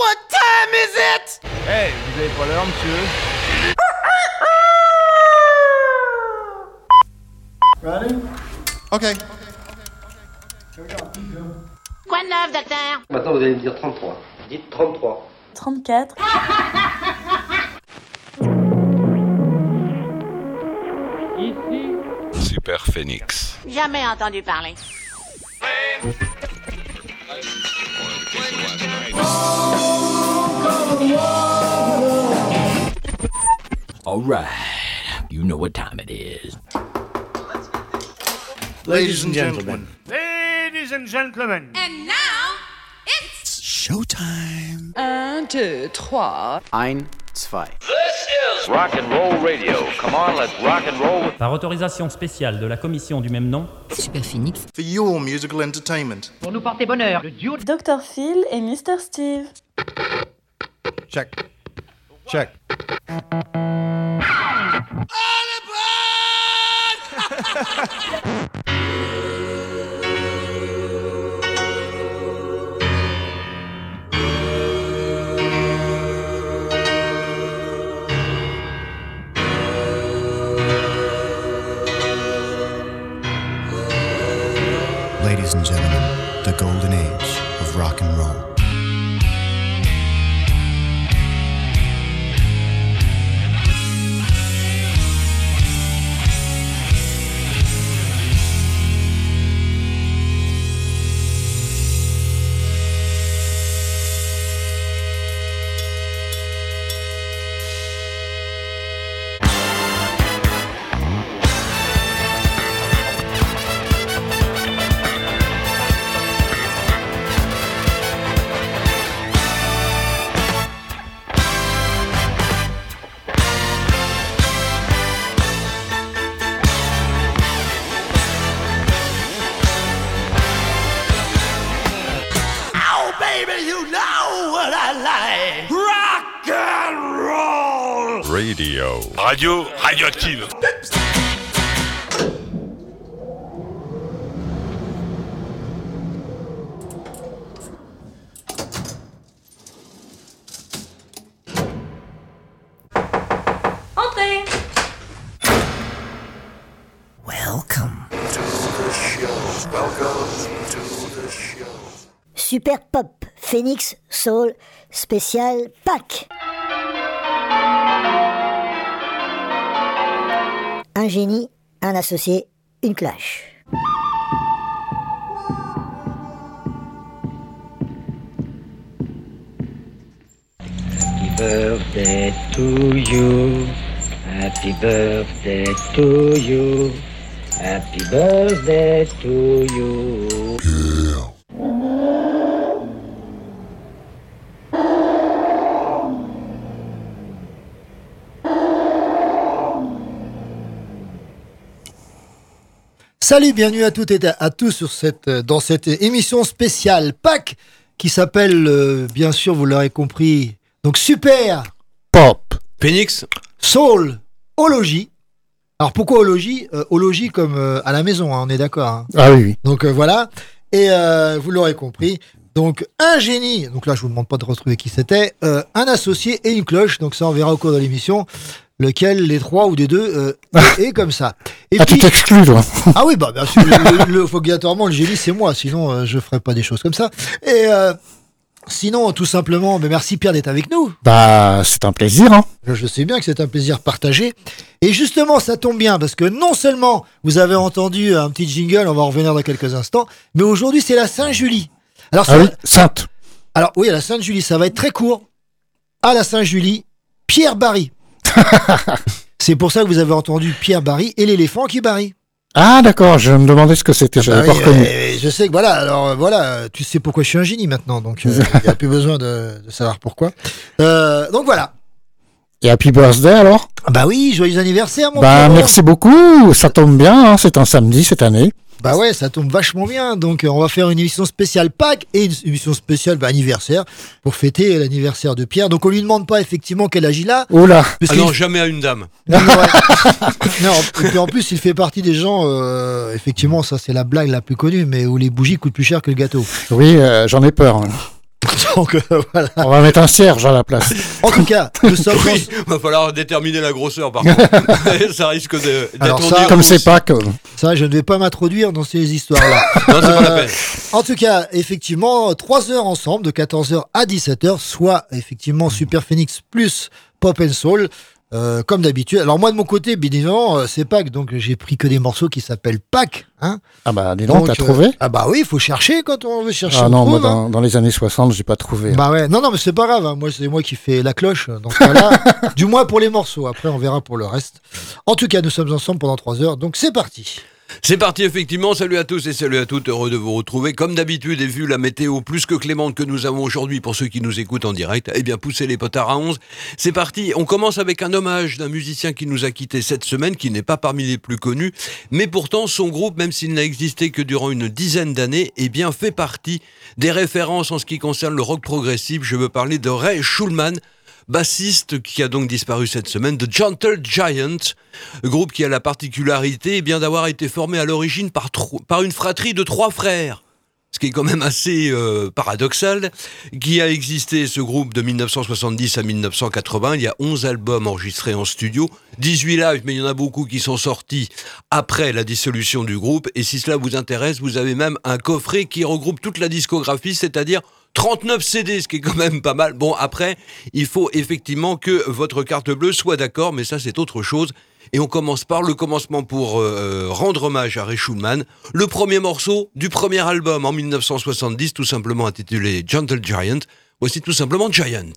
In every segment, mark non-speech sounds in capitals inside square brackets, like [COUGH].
What time is it? Hey, vous avez pas l'heure, monsieur? Ready? Okay. Quoi de neuf, docteur? Maintenant, vous allez me dire 33. Dites 33. 34. Super Phoenix. Jamais entendu parler. All right, you know what time it is. Ladies and gentlemen. Ladies and gentlemen. And now, it's... Showtime. Un, deux, trois. Ein, zwei. Rock and roll radio. Come on, let's rock and roll. Par autorisation spéciale de la commission du même nom, Super Phoenix. For your musical entertainment. Pour nous porter bonheur, le duo Dr. Phil et Mr. Steve. Check. Check. Ladies and gentlemen, the golden age of rock and roll. Radio. Radio radioactive. Entrez Welcome. Super Pop. Phoenix Soul spécial Pâques. Un génie, un associé, une cloche. Happy birthday to you. Happy birthday to you. Happy birthday to you. Salut, bienvenue à toutes et à tous sur cette, euh, dans cette émission spéciale Pâques qui s'appelle, euh, bien sûr, vous l'aurez compris, donc Super Pop. Phoenix. Soul Ologie. Alors pourquoi Ologie? Euh, Ologie comme euh, à la maison, hein, on est d'accord. hein. Ah oui, oui. Donc euh, voilà. Et euh, vous l'aurez compris. Donc un génie, donc là je vous demande pas de retrouver qui c'était, euh, un associé et une cloche, donc ça on verra au cours de l'émission, lequel les trois ou des deux euh, [LAUGHS] est, comme ça. Et Ah, tu t'exclus, toi. [LAUGHS] ah oui, bah bien sûr, le, obligatoirement le génie c'est moi, sinon euh, je ferais pas des choses comme ça. Et euh, sinon tout simplement, ben, merci Pierre d'être avec nous. Bah, c'est un plaisir, hein. Je je sais bien que c'est un plaisir partagé. Et justement, ça tombe bien parce que non seulement vous avez entendu un petit jingle, on va en revenir dans quelques instants, mais aujourd'hui c'est la Saint-Julie. Alors, Ah oui, Sainte. alors oui, à la Sainte-Julie, ça va être très court. À la Saint-Julie, Pierre Barry. [LAUGHS] c'est pour ça que vous avez entendu Pierre Barry et l'éléphant qui barille. Ah, d'accord, je me demandais ce que c'était, Ah pas oui, reconnu. euh, je sais que voilà, alors euh, voilà, euh, tu sais pourquoi je suis un génie maintenant, donc [LAUGHS] il n'y a plus besoin de, de savoir pourquoi. Euh, donc voilà. Et Happy Birthday, alors? Ah Bah oui, joyeux anniversaire mon Bah, frérot. merci beaucoup, ça tombe bien, hein, c'est un samedi cette année. Bah ouais, ça tombe vachement bien. Donc, euh, on va faire une émission spéciale Pâques et une émission spéciale bah, anniversaire pour fêter l'anniversaire de Pierre. Donc, on lui demande pas effectivement quel âge il a. Oula Parce Ah non, jamais à une dame. [LAUGHS] Non. [LAUGHS] Non, et puis en plus, il fait partie des gens, euh, effectivement, ça c'est la blague la plus connue, mais où les bougies coûtent plus cher que le gâteau. Oui, euh, j'en ai peur. hein. [LAUGHS] Donc euh, voilà. On va mettre un cierge à la place. En tout cas, nous [LAUGHS] sommes. Oui, va falloir déterminer la grosseur par contre. [LAUGHS] ça risque d'être Comme c'est pas que. Ça, je ne vais pas m'introduire dans ces histoires-là. Non, c'est pas la Euh, peine. En tout cas, effectivement, 3 heures ensemble, de 14h à 17h, soit effectivement Super Phoenix plus Pop and Soul, euh, comme d'habitude. Alors moi, de mon côté, bien évidemment, euh, c'est Pâques, donc j'ai pris que des morceaux qui s'appellent Pâques. Hein Ah bah, dis donc, t'as euh, trouvé? Ah bah oui, il faut chercher quand on veut chercher. Ah on non, moi, hein. dans, les années 60, j'ai pas trouvé. Bah ouais, non, non, mais c'est pas grave. hein. Moi, c'est moi qui fais la cloche ce cas-là. [LAUGHS] du moins pour les morceaux. Après, on verra pour le reste. En tout cas, nous sommes ensemble pendant 3 heures, donc c'est parti. C'est parti, effectivement. Salut à tous et salut à toutes. Heureux de vous retrouver. Comme d'habitude, et vu la météo plus que clémente que nous avons aujourd'hui pour ceux qui nous écoutent en direct, eh bien, poussez les potards à 11. C'est parti. On commence avec un hommage d'un musicien qui nous a quittés cette semaine, qui n'est pas parmi les plus connus. Mais pourtant, son groupe, même s'il n'a existé que durant une dizaine d'années, eh bien, fait partie des références en ce qui concerne le rock progressif. Je veux parler de Ray Schulman bassiste qui a donc disparu cette semaine, de Gentle Giant, groupe qui a la particularité eh bien d'avoir été formé à l'origine par, par une fratrie de trois frères. Ce qui est quand même assez euh, paradoxal, qui a existé ce groupe de 1970 à 1980. Il y a 11 albums enregistrés en studio, 18 lives, mais il y en a beaucoup qui sont sortis après la dissolution du groupe. Et si cela vous intéresse, vous avez même un coffret qui regroupe toute la discographie, c'est-à-dire 39 CD, ce qui est quand même pas mal. Bon, après, il faut effectivement que votre carte bleue soit d'accord, mais ça c'est autre chose. Et on commence par le commencement pour euh, rendre hommage à Ray Schulman. Le premier morceau du premier album en 1970, tout simplement intitulé Gentle Giant. Voici tout simplement Giant.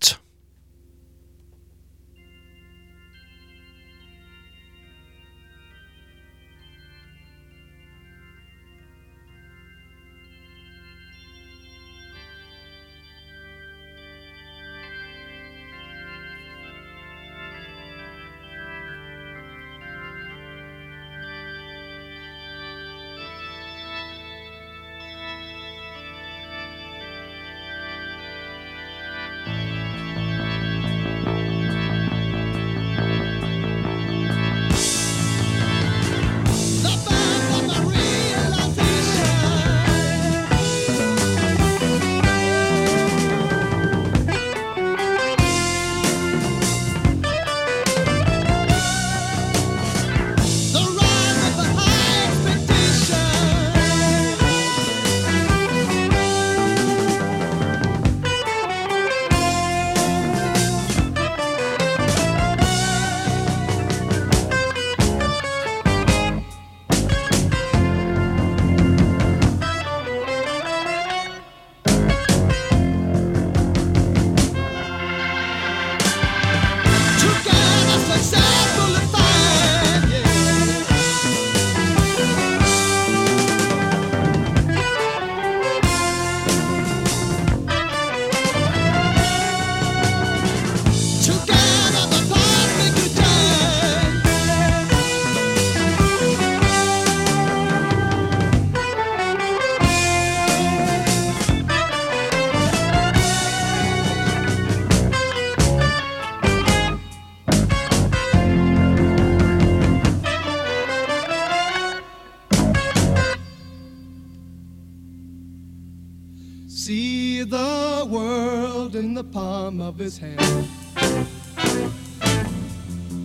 The palm of his hand.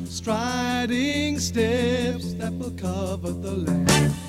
Striding steps that will cover the land.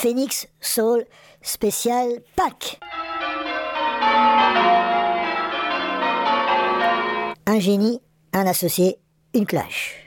Phoenix Soul spécial pack. Un génie, un associé, une clash.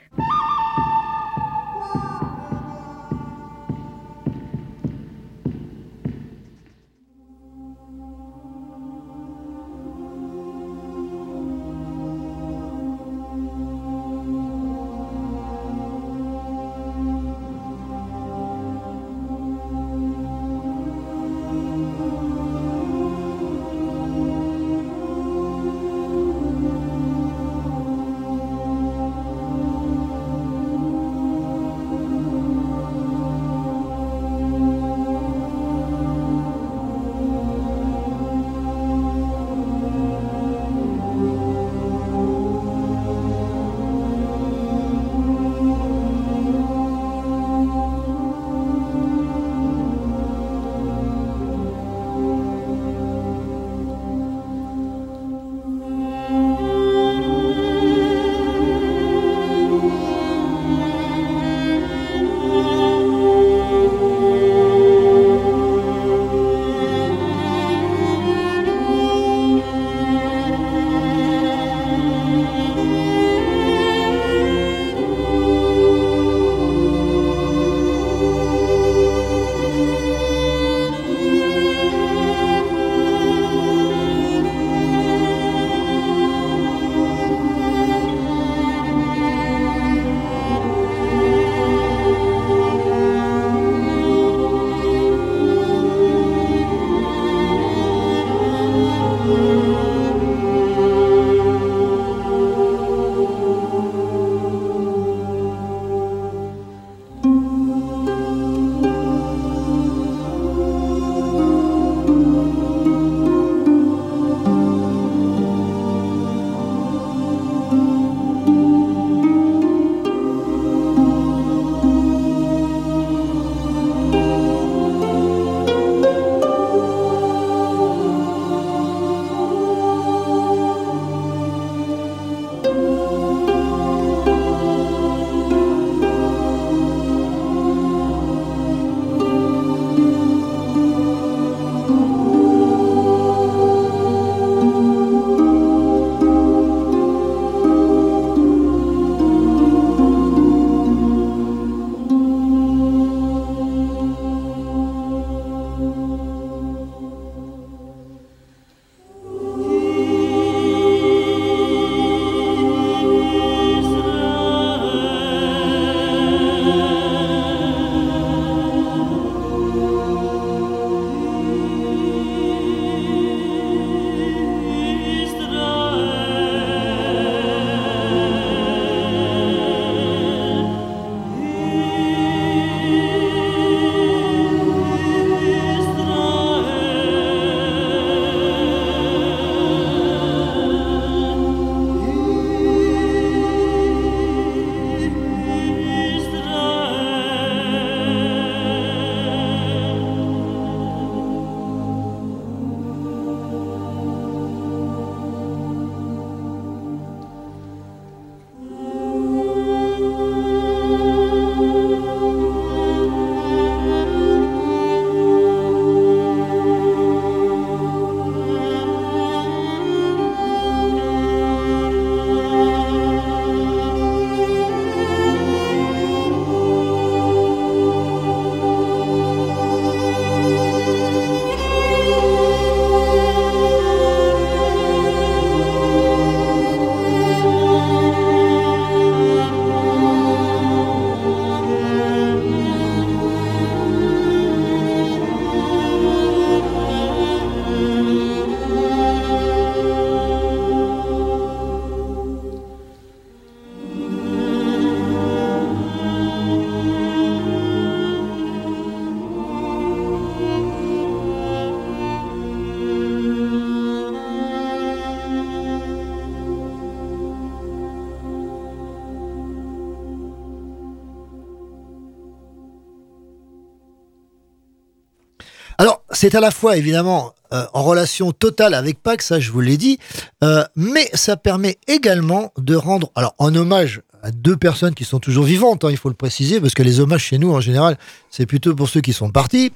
c'est à la fois évidemment euh, en relation totale avec Pâques, ça je vous l'ai dit, euh, mais ça permet également de rendre, alors en hommage à deux personnes qui sont toujours vivantes, hein, il faut le préciser, parce que les hommages chez nous en général, c'est plutôt pour ceux qui sont partis.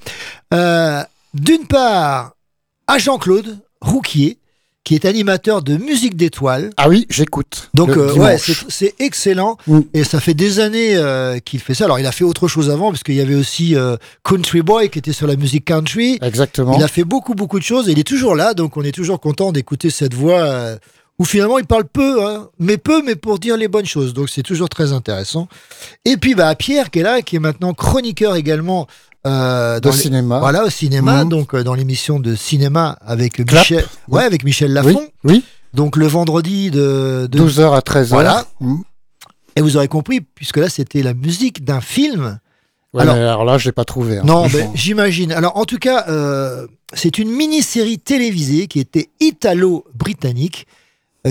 Euh, D'une part, à Jean-Claude Rouquier, qui est animateur de musique d'étoiles. Ah oui, j'écoute. Donc, euh, ouais, c'est excellent. Mm. Et ça fait des années euh, qu'il fait ça. Alors, il a fait autre chose avant, parce qu'il y avait aussi euh, Country Boy qui était sur la musique country. Exactement. Il a fait beaucoup, beaucoup de choses et il est toujours là, donc on est toujours content d'écouter cette voix où finalement il parle peu, hein, mais peu, mais pour dire les bonnes choses. Donc c'est toujours très intéressant. Et puis bah, Pierre qui est là, qui est maintenant chroniqueur également. Euh, les- cinéma. Voilà, au cinéma, Mhm. donc euh, dans l'émission de cinéma avec Clap. Michel, ouais, avec Michel Lafont. Oui, oui. Donc le vendredi de, de 12h à 13h. Voilà. Mm. Et vous aurez compris, puisque là c'était la musique d'un film. Ouais, Alors- là, je l'ai pas trouvé. hein, Non, mais j'imagine. Alors, en tout cas, euh, c'est une mini-série télévisée qui était italo-britannique,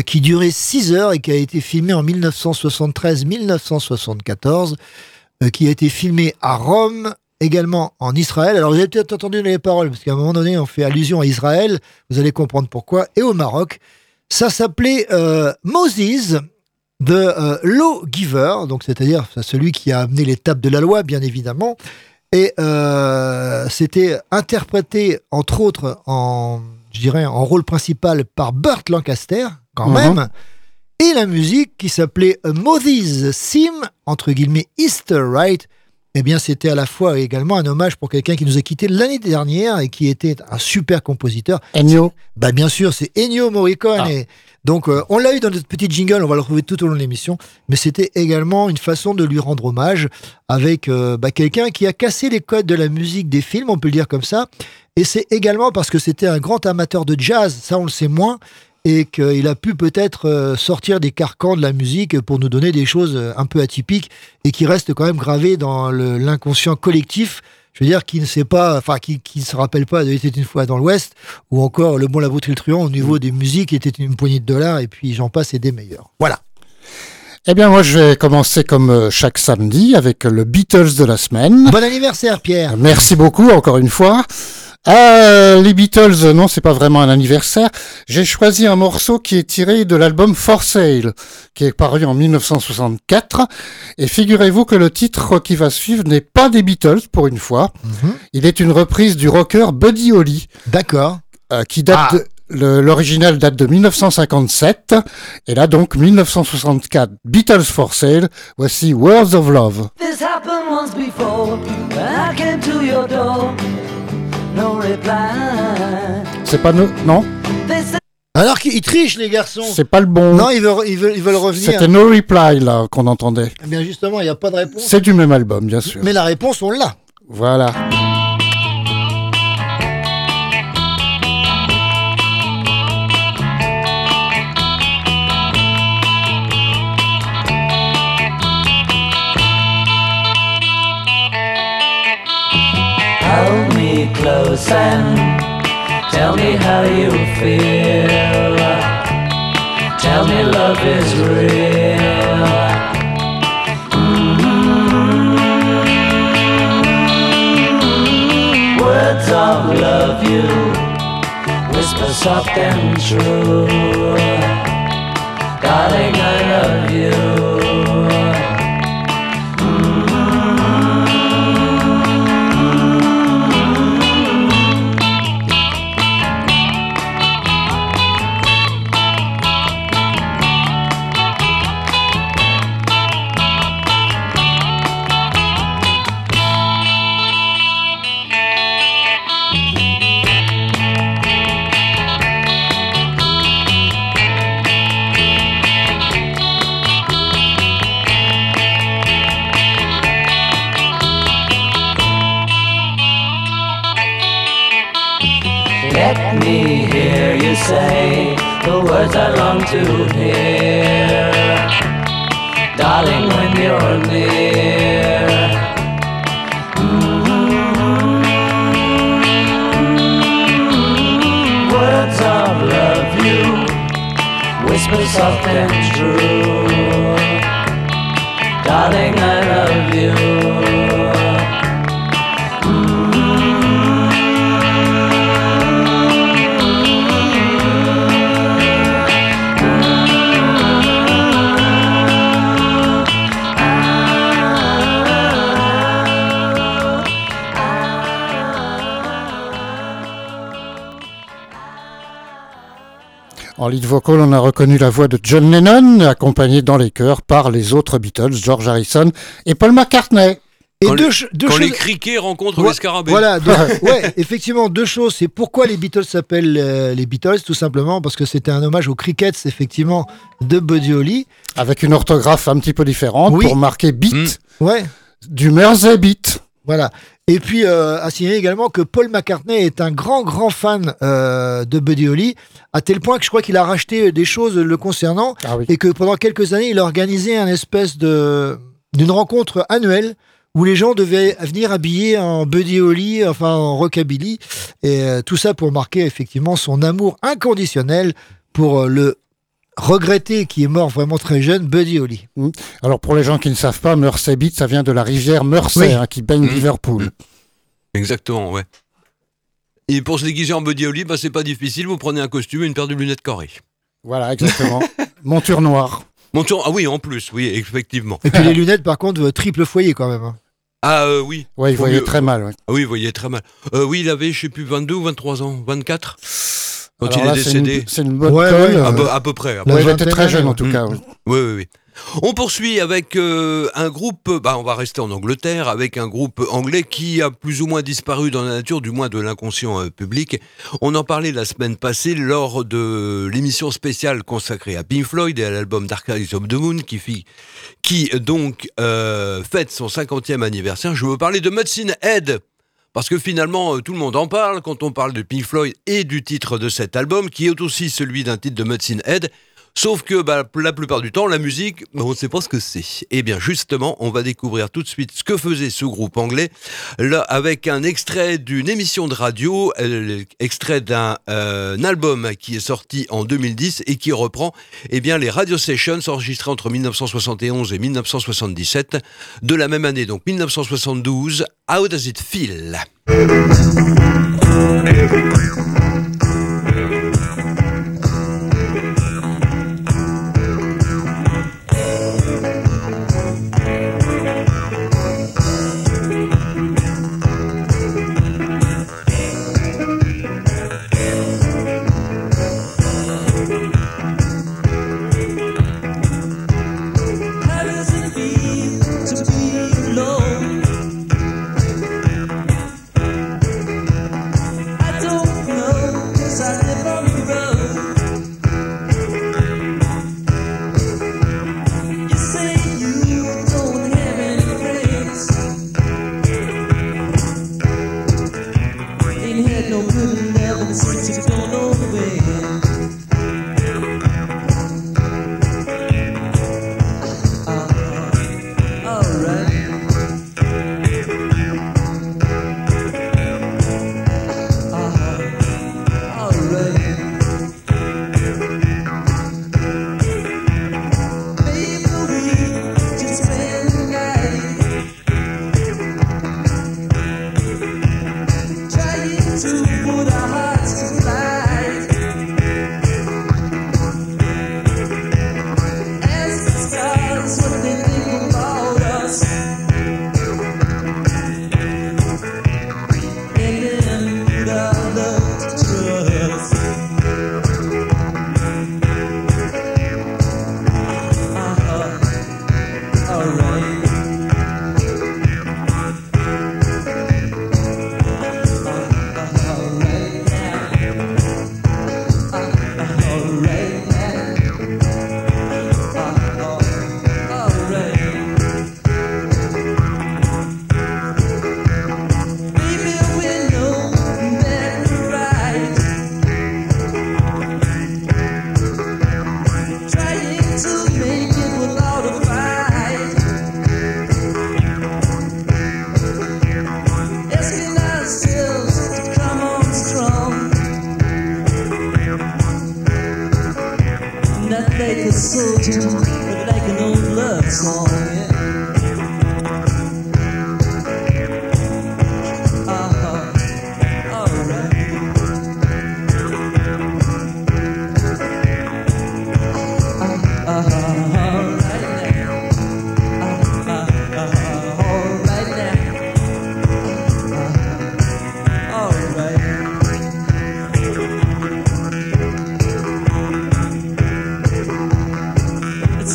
qui durait 6 heures et qui a été filmée en 1973-1974, euh, qui a été filmée à Rome, également en Israël. Alors, vous avez peut-être entendu les paroles, parce qu'à un moment donné, on fait allusion à Israël, vous allez comprendre pourquoi, et au Maroc. Ça s'appelait euh, Moses, de euh, Lawgiver, donc c'est-à-dire celui qui a amené l'étape de la loi, bien évidemment. Et euh, c'était interprété, entre autres, en, je dirais, en rôle principal par Burt Lancaster, quand Mhm. même. Et la musique qui s'appelait A Moses Sim, entre guillemets Easter Right, eh bien, c'était à la fois également un hommage pour quelqu'un qui nous a quitté l'année dernière et qui était un super compositeur. Ennio. Bah, bien sûr, c'est Ennio Morricone. Ah. Et donc, euh, on l'a eu dans notre petit jingle, on va le retrouver tout au long de l'émission. Mais c'était également une façon de lui rendre hommage avec euh, bah, quelqu'un qui a cassé les codes de la musique des films, on peut le dire comme ça. Et c'est également parce que c'était un grand amateur de jazz, ça on le sait moins, et qu'il a pu peut-être euh, sortir des carcans de la musique pour nous donner des choses euh, un peu atypiques et qui restent quand même gravées dans l'inconscient collectif. Je veux dire, qui ne sait pas, enfin, qui, qui ne se rappelle pas de était une fois dans l'Ouest, ou encore le bon, la le truand au niveau des musiques était une poignée de dollars, et puis j'en passe et des meilleurs. Voilà. Eh bien, moi, je vais commencer comme euh, chaque samedi avec le Beatles de la semaine. Bon anniversaire, Pierre. Merci beaucoup, encore une fois. Euh, les Beatles, non, c'est pas vraiment un anniversaire. J'ai choisi un morceau qui est tiré de l'album For Sale, qui est paru en 1964. Et figurez-vous que le titre qui va suivre n'est pas des Beatles, pour une fois. Il est une reprise du rocker Buddy Holly. D'accord. Euh, qui date Ah. de- le- l'original date de 1957 et là donc 1964 Beatles for Sale voici Words of Love This happened once before when I came to your door. No reply. c'est pas no- non? Alors qu'ils trichent, les garçons. c'est pas le bon Non, ils veulent, ils veulent, ils veulent revenir. c'était No Reply là qu'on entendait Eh bien, justement, il n'y a pas de réponse. c'est du même album bien sûr Mais la réponse, on l'a. voilà close and tell me how you feel. Tell me love is real. Mm. Words of love you whisper soft and true. Darling, I love you. Me hear you say the words I long to hear. Darling, when you're near. Mm. Words of love you whisper soft and true. Darling, I love you. En lead vocal, on a reconnu la voix de John Lennon, accompagné dans les chœurs par les autres Beatles, George Harrison et Paul McCartney. Et quand deux, les, ch- deux quand choses. les criquets rencontrent Ouais, les scarabées. Voilà, donc, [LAUGHS] ouais, effectivement, deux choses. C'est pourquoi les Beatles s'appellent euh, les Beatles, tout simplement, parce que c'était un hommage aux crickets, effectivement, de Buddy Holly. Avec une orthographe un petit peu différente Oui. pour marquer beat Ouais. du Mersey beat. Voilà. Et puis, euh, à signaler également que Paul McCartney est un grand, grand fan euh, de Buddy Holly, à tel point que je crois qu'il a racheté des choses le concernant, Ah oui. et que pendant quelques années, il a organisé un espèce de d'une rencontre annuelle où les gens devaient venir habillés en Buddy Holly, enfin en rockabilly, et euh, tout ça pour marquer effectivement son amour inconditionnel pour euh, le regretté qui est mort vraiment très jeune, Buddy Holly. Mm. Alors pour les gens qui ne savent pas, Mersey beat, ça vient de la rivière Mersey Oui. hein, qui baigne Mm. Liverpool. Exactement, ouais. Et pour se déguiser en Buddy Holly, bah, c'est pas difficile, vous prenez un costume et une paire de lunettes carrées. Voilà, exactement. [LAUGHS] Monture noire. Monture- Ah oui, en plus, oui, effectivement. Et puis les lunettes, par contre, euh, triple foyer quand même. hein. Ah euh, oui. Ouais, il voyait mieux- très mal. ouais. Ah oui, il voyait très mal. Euh, oui, il avait, je sais plus, 22 ou 23 ans, 24 quand Alors il là, est décédé. C'est une, bonne Ouais, colle. ouais, à, euh, peu, à peu près. à peu près. était très jeune en tout ouais. cas. Oui, oui, oui. On poursuit avec euh, un groupe, bah, on va rester en Angleterre, avec un groupe anglais qui a plus ou moins disparu dans la nature, du moins de l'inconscient euh, public. On en parlait la semaine passée lors de l'émission spéciale consacrée à Pink Floyd et à l'album Dark Eyes of the Moon, qui, fit, qui donc euh, fête son 50e anniversaire. Je veux parler de Mudsin Head. Parce que finalement, euh, tout le monde en parle quand on parle de Pink Floyd et du titre de cet album, qui est aussi celui d'un titre de Mudsin Head. Sauf que bah, la plupart du temps, la musique, on ne sait pas ce que c'est. Eh bien, justement, on va découvrir tout de suite ce que faisait ce groupe anglais, avec un extrait d'une émission de radio, euh, extrait d'un euh, album qui est sorti en 2010 et qui reprend eh bien, les radio sessions enregistrées entre 1971 et 1977 de la même année, donc 1972. How does it feel?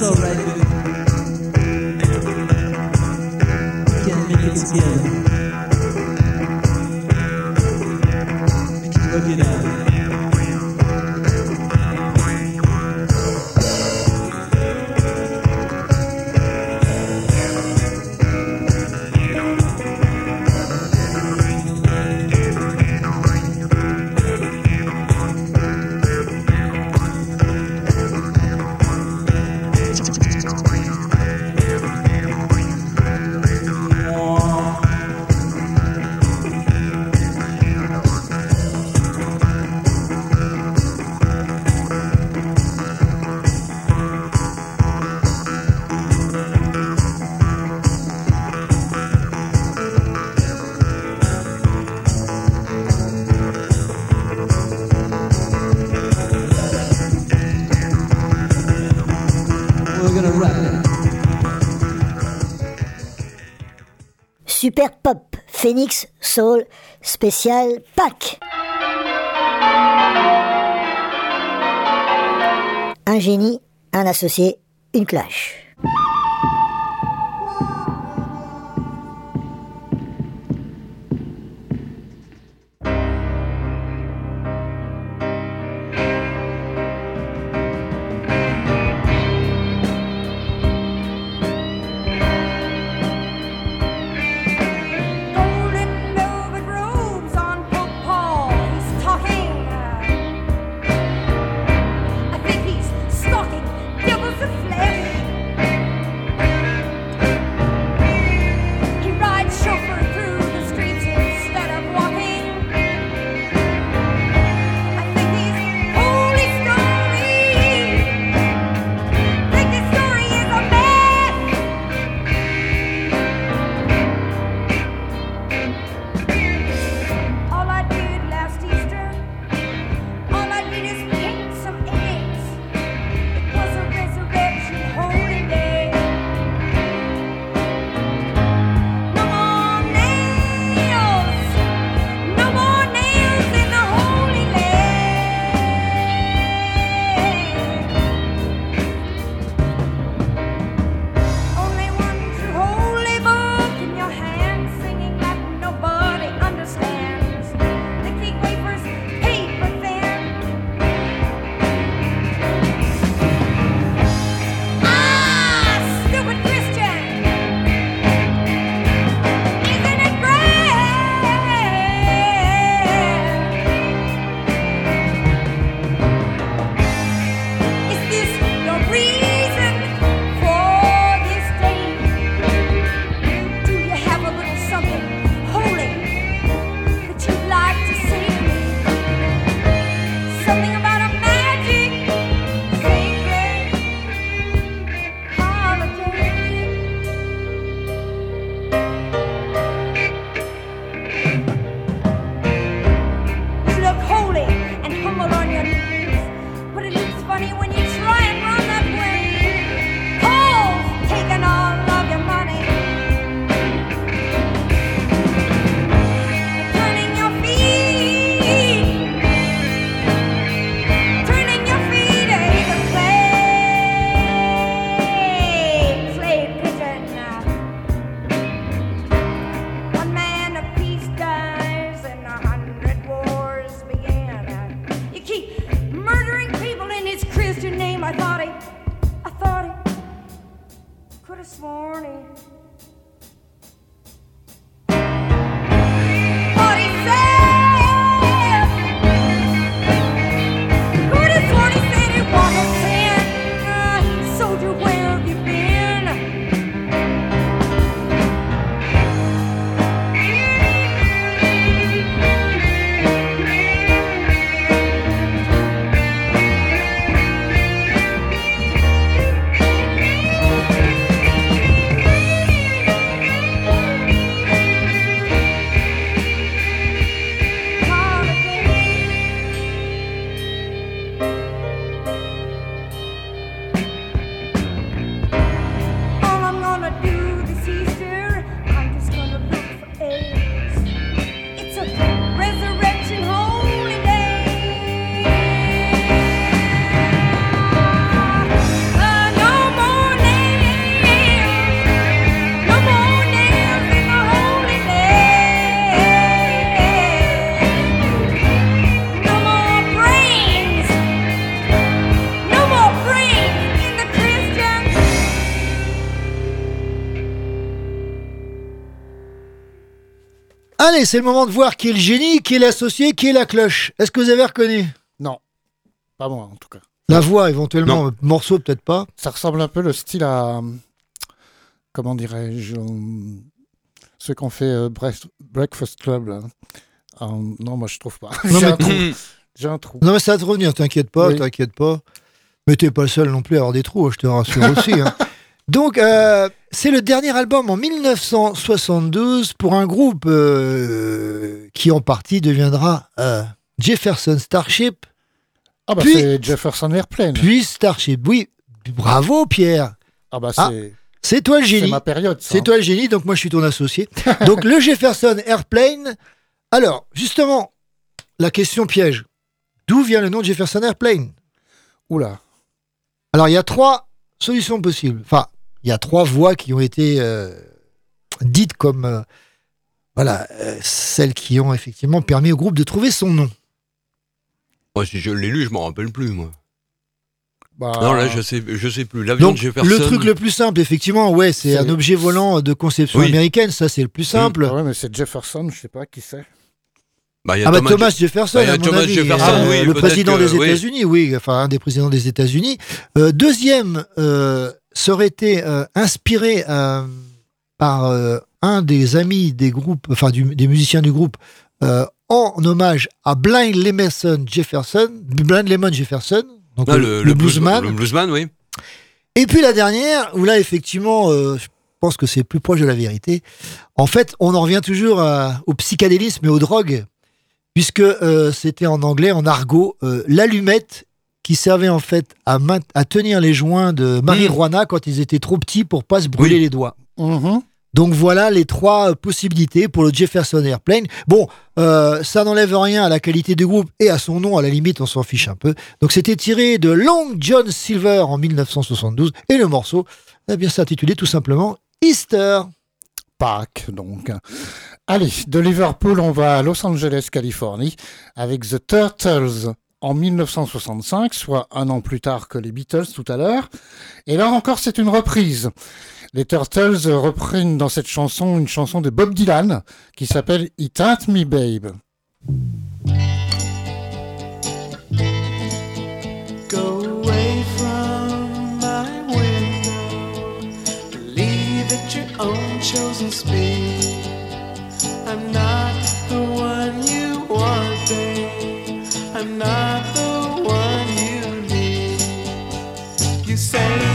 It's alright, baby. We can make it together. Look it up. Super Pop, Phoenix Soul, spécial Pâques. Un génie, un associé, une clash. Allez, c'est le moment de voir qui est le génie, qui est l'associé, qui est la cloche. Est-ce que vous avez reconnu? Non. Pas moi, en tout cas. La voix, éventuellement. Morceau, peut-être pas. Ça ressemble un peu le style à. Comment dirais-je Ceux qu'on fait euh, Break- Breakfast Club. là. Euh, non, moi je trouve pas. J'ai un trou. J'ai un trou. Non, mais ça va te revenir, t'inquiète pas, Oui. t'inquiète pas. Mais t'es pas le seul non plus à avoir des trous, je te rassure [LAUGHS] aussi. hein. Donc, euh, c'est le dernier album en 1972 pour un groupe euh, qui en partie deviendra euh, Jefferson Starship, Ah bah c'est Jefferson Airplane. puis Starship. Oui, bravo Pierre. Ah bah Ah, c'est. C'est toi le C'est génie. ma période. C'est hein. toi le génie, donc moi je suis ton associé. [LAUGHS] donc le Jefferson Airplane. Alors, justement, la question piège. D'où vient le nom de Jefferson Airplane? Oula. Alors, il y a trois solutions possibles. Enfin, il y a trois voix qui ont été euh, dites comme euh, voilà, euh, celles qui ont effectivement permis au groupe de trouver son nom. Moi, si je l'ai lu, je m'en rappelle plus, moi. Bah, Non, là, je sais, je sais plus. L'avion de Donc, Jefferson. le truc le plus simple, effectivement, ouais, c'est un objet volant de conception Oui. américaine. Ça, c'est le plus simple. Ah ouais, mais c'est Jefferson, je sais pas qui c'est. Bah, il y a Ah bah Thomas Thomas Je- Jefferson, Bah, il y a à mon Thomas avis, Jefferson, Ah, oui, le président que- des oui. États-Unis, oui, enfin un des présidents des États-Unis. Euh, deuxième euh, serait été euh, inspiré euh, par euh, un des amis des groupes, enfin du- des musiciens du groupe, en hommage à Blind Lemon Jefferson, Blind Lemon Jefferson, donc Ah, le, le bluesman. Le bluesman, oui. Et puis la dernière, où là, effectivement, je pense que c'est plus proche de la vérité. En fait, on en revient toujours à- au psychédélisme et aux drogues, puisque c'était en anglais, en argot, l'allumette qui servait en fait à, tenir les joints de marijuana quand ils étaient trop petits pour pas se brûler Oui. les doigts. Mhm. Donc voilà les trois euh, possibilités pour le Jefferson Airplane. Bon, euh, ça n'enlève rien à la qualité du groupe et à son nom, à la limite, on s'en fiche un peu. Donc c'était tiré de Long John Silver en 1972 et le morceau, eh bien, s'intitulait tout simplement Easter. Pâques, donc. Allez, de Liverpool, on va à Los Angeles, Californie, avec The Turtles en 1965, soit un an plus tard que les Beatles tout à l'heure. Et là encore, c'est une reprise. Les Turtles reprennent dans cette chanson une chanson de Bob Dylan qui s'appelle It Ain't Me Babe. I'm not the one you need. You say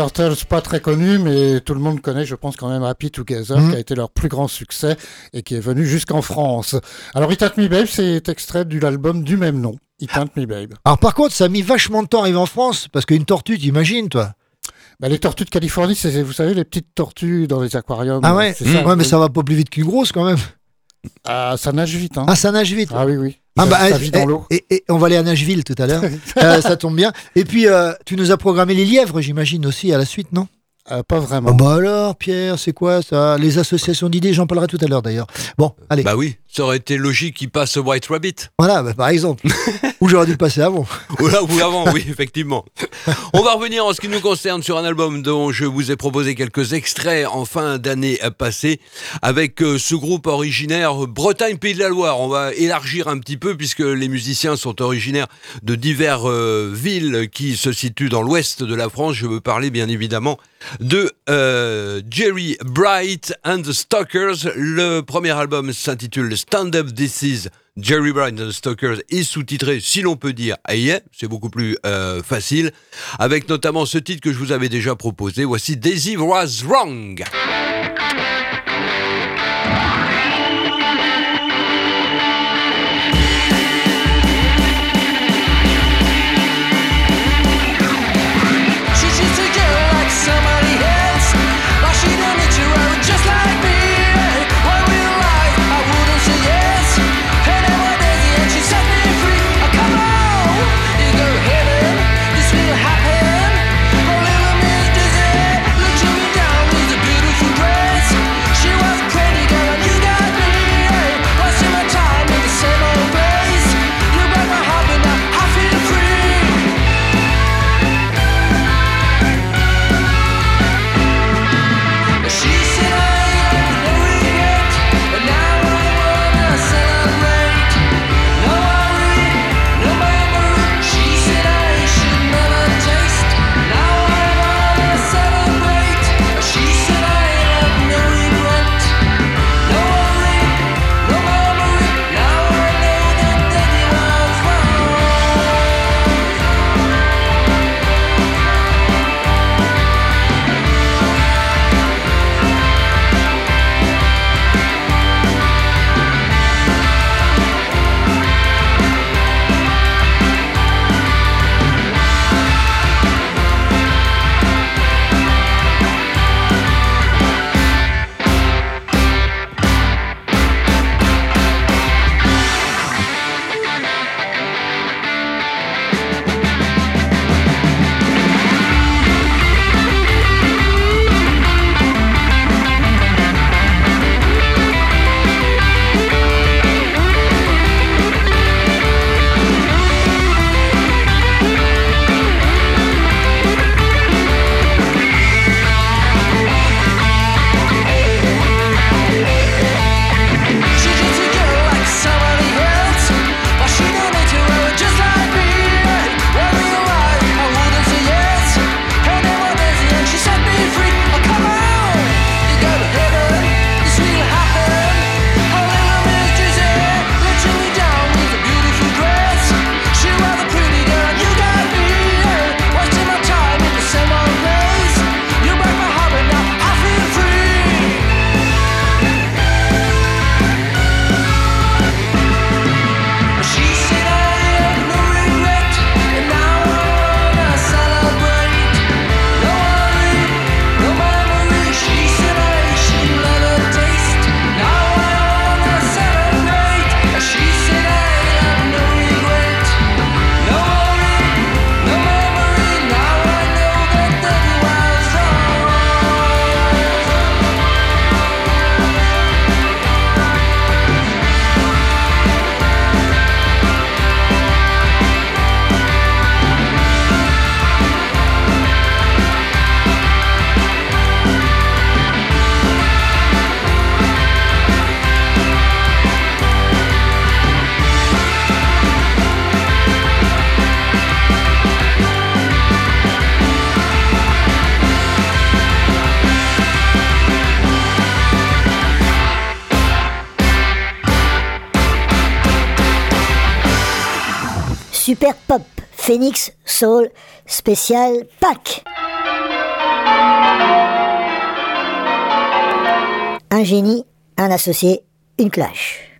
Turtles, pas très connu, mais tout le monde connaît, je pense, quand même Happy Together, Mhm. qui a été leur plus grand succès et qui est venu jusqu'en France. Alors, It Ain't Me Babe, c'est extrait de l'album du même nom, It Ain't Me Babe. Alors par contre, ça a mis vachement de temps à arriver en France, parce qu'une tortue, t'imagines, toi Bah, les tortues de Californie, c'est, vous savez, les petites tortues dans les aquariums. Ah ouais ça. Ouais, mais ça va pas plus vite qu'une grosse quand même. Ah, ça nage vite, hein. Ah, ça nage vite. Ah oui, oui. Ah bah, Ça eh, dans eh. Et, et on va aller à Nashville tout à l'heure. [LAUGHS] Euh, ça tombe bien. Et puis, euh, tu nous as programmé les lièvres, j'imagine aussi à la suite, non? Euh, Pas vraiment. Ah bah alors, Pierre, c'est quoi ça? Les associations d'idées, j'en parlerai tout à l'heure d'ailleurs. Bon, allez. Bah oui, ça aurait été logique qu'il passe White Rabbit. Voilà, bah, par exemple. [LAUGHS] Ou j'aurais dû le passer avant. Ou là, ou avant, oui, [LAUGHS] effectivement. On va revenir en ce qui nous concerne sur un album dont je vous ai proposé quelques extraits en fin d'année passée avec euh, ce groupe originaire Bretagne-Pays de la Loire. On va élargir un petit peu puisque les musiciens sont originaires de diverses euh, villes qui se situent dans l'ouest de la France. Je veux parler bien évidemment de euh, Jerry Bright and the Stalkers. Le premier album s'intitule Stand Up This Is Jerry Bright and the Stalkers est sous-titré, si l'on peut dire, Aye, c'est beaucoup plus euh, facile, avec notamment ce titre que je vous avais déjà proposé. Voici Daisy Was Wrong. Pop, Phoenix Soul, spécial Pâques. Un génie, un associé, une cloche.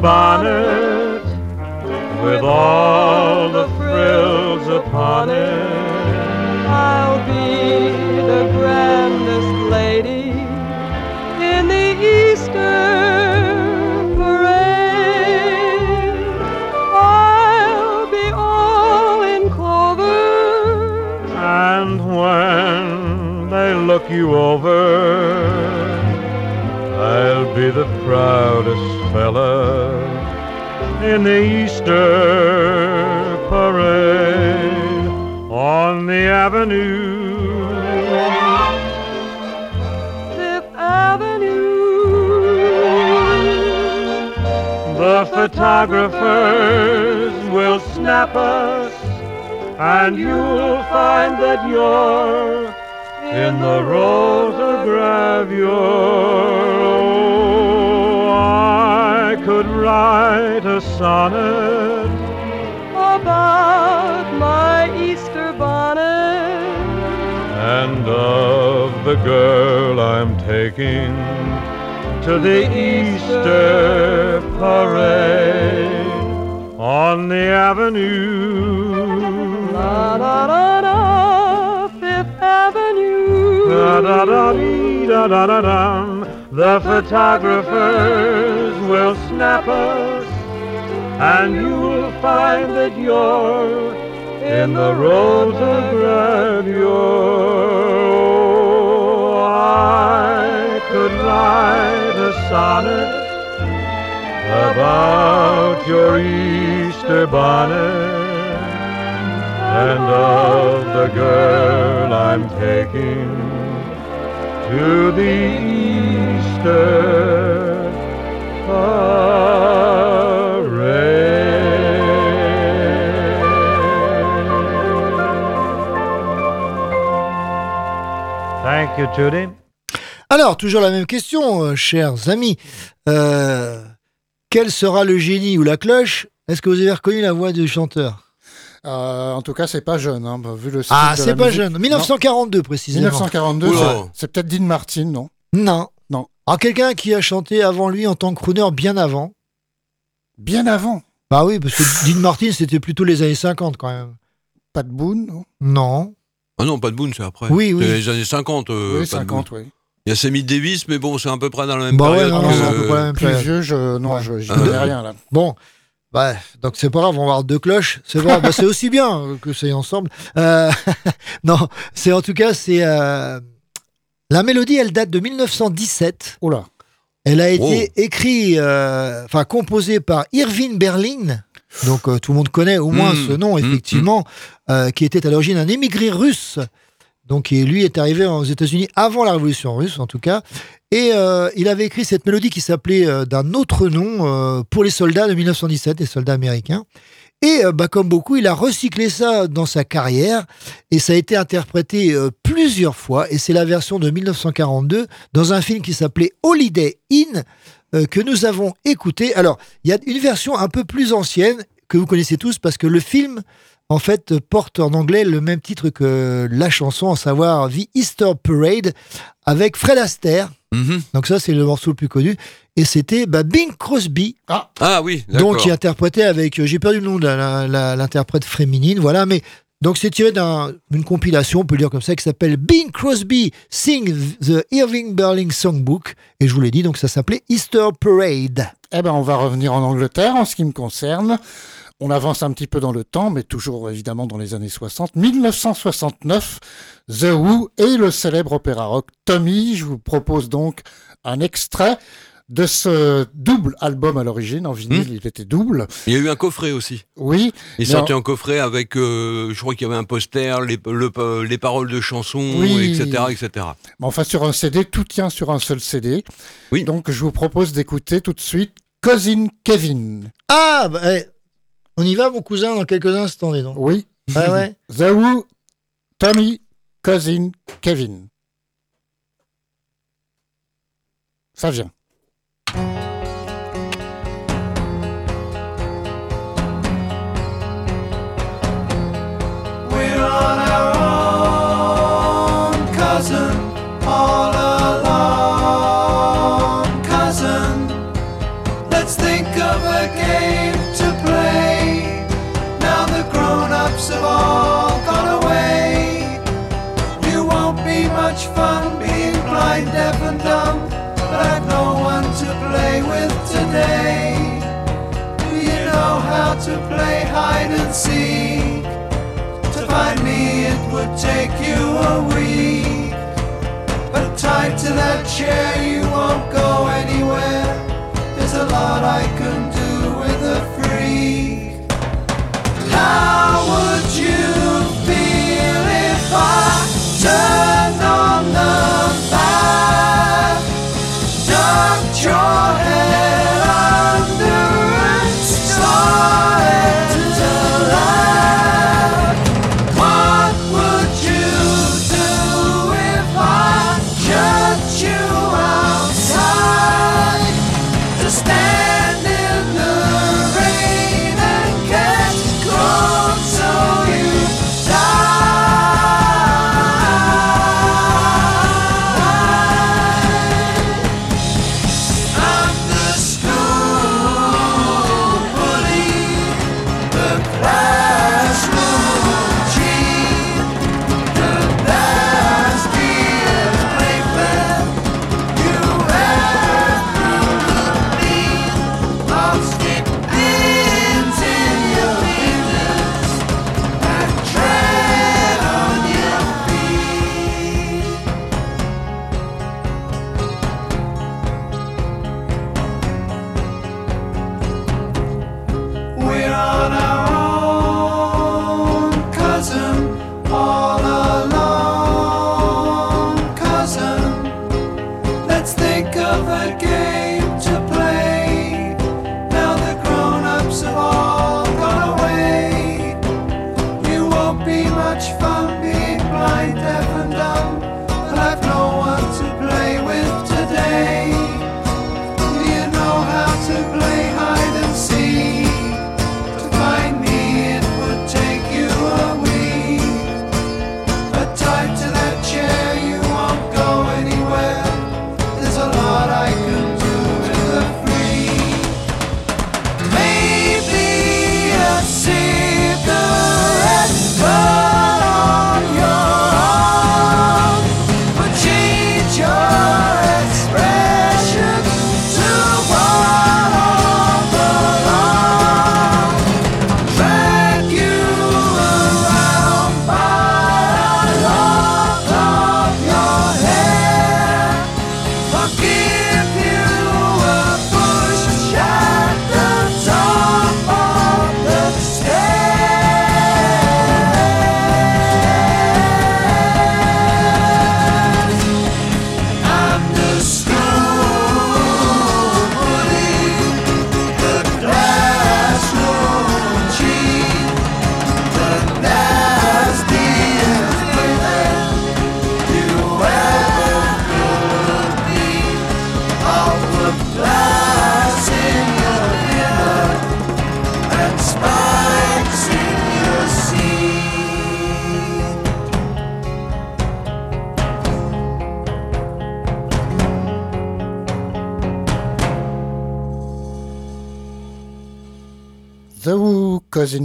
Bonnet with all the frills upon it. I'll be the grandest lady in the Easter parade. I'll be all in clover. And when they look you over, I'll be the proudest fella in the Easter parade on the avenue. Fifth Avenue. The photographers will snap us, and you'll find that you're in the rotogravure. I could write a sonnet about my Easter bonnet. and of the girl I'm taking to the Easter parade on the avenue. La da da da, Fifth Avenue. Da da da dee, da da da dum. The photographers will snap us, and you'll find that you're in the rotogravure. I could write a sonnet about your Easter bonnet and of the girl I'm taking to the. Thank you, Judy. Alors, toujours la même question, euh, chers amis. Euh, quel sera le génie ou la cloche? Est-ce que vous avez reconnu la voix du chanteur? Euh, en tout cas, c'est pas jeune, hein, vu le style Ah, de c'est la pas musique. jeune. Non. 1942 précisément. 1942, Oula. ça- c'est peut-être Dean Martin, non? Non. Non. Alors, quelqu'un qui a chanté avant lui en tant que crooner bien avant. Bien avant Bah oui, parce que Dean Martin, c'était plutôt les années 50 quand même. Pas de Boone, non? Non. Ah non, pas de Boone, c'est après. Oui, oui. C'est les années 50. euh, Oui, pas de 50, Boone. oui. Il y a Sammy Davis, mais bon, c'est à peu près dans la même Bah ouais, période. non, que- non, c'est à peu près la même Plus période. vieux, je, non, je, j'y Ah, connais ouais. rien là. Bon. Bah, donc c'est pas grave, on va avoir deux cloches. C'est vrai, bah, c'est aussi bien euh, que c'est ensemble. Euh, [LAUGHS] non, c'est en tout cas, c'est. La mélodie, elle date de 1917. Oula. Elle a été Oh. écrite, euh, enfin composée par Irving Berlin. Donc euh, tout le monde connaît au moins Mm, ce nom, mm, effectivement, euh, qui était à l'origine un émigré russe. Donc et lui est arrivé aux États-Unis avant la Révolution russe, en tout cas. Et euh, il avait écrit cette mélodie qui s'appelait euh, d'un autre nom euh, pour les soldats de 1917, les soldats américains. Et euh, bah, comme beaucoup, il a recyclé ça dans sa carrière et ça a été interprété euh, plusieurs fois. Et c'est la version de 1942 dans un film qui s'appelait Holiday Inn euh, que nous avons écouté. Alors, il y a une version un peu plus ancienne que vous connaissez tous parce que le film, en fait, porte en anglais le même titre que la chanson, à savoir The Easter Parade avec Fred Astaire. Mhm. Donc ça, c'est le morceau le plus connu. Et c'était bah, Bing Crosby. Ah, Ah oui, d'accord. Donc, qui interprétait avec, euh, j'ai perdu le nom de la- la- la- l'interprète féminine, voilà, mais donc c'est tiré d'un- d'une compilation, on peut le dire comme ça, qui s'appelle Bing Crosby Sing the Irving Berlin Songbook, et je vous l'ai dit, donc ça s'appelait Easter Parade. Eh ben, on va revenir en Angleterre en ce qui me concerne. On avance un petit peu dans le temps, mais toujours évidemment dans les années 60. 1969, The Who et le célèbre opéra rock Tommy. Je vous propose donc un extrait de ce double album à l'origine. En vinyle, Hmm. il était double. Il y a eu un coffret aussi. Oui. Il sortait en- en coffret avec, euh, je crois qu'il y avait un poster, les, le- les paroles de chansons, Oui. etc., etc. Mais Enfin, sur un CD, tout tient sur un seul CD. Oui. Donc, je vous propose d'écouter tout de suite Cousin Kevin. Ah, bah, eh, on y va, mon cousin, dans quelques instants, dis donc. Oui. Ah ouais. The [LAUGHS] Who, Tommy, Cousin Kevin. Ça vient. To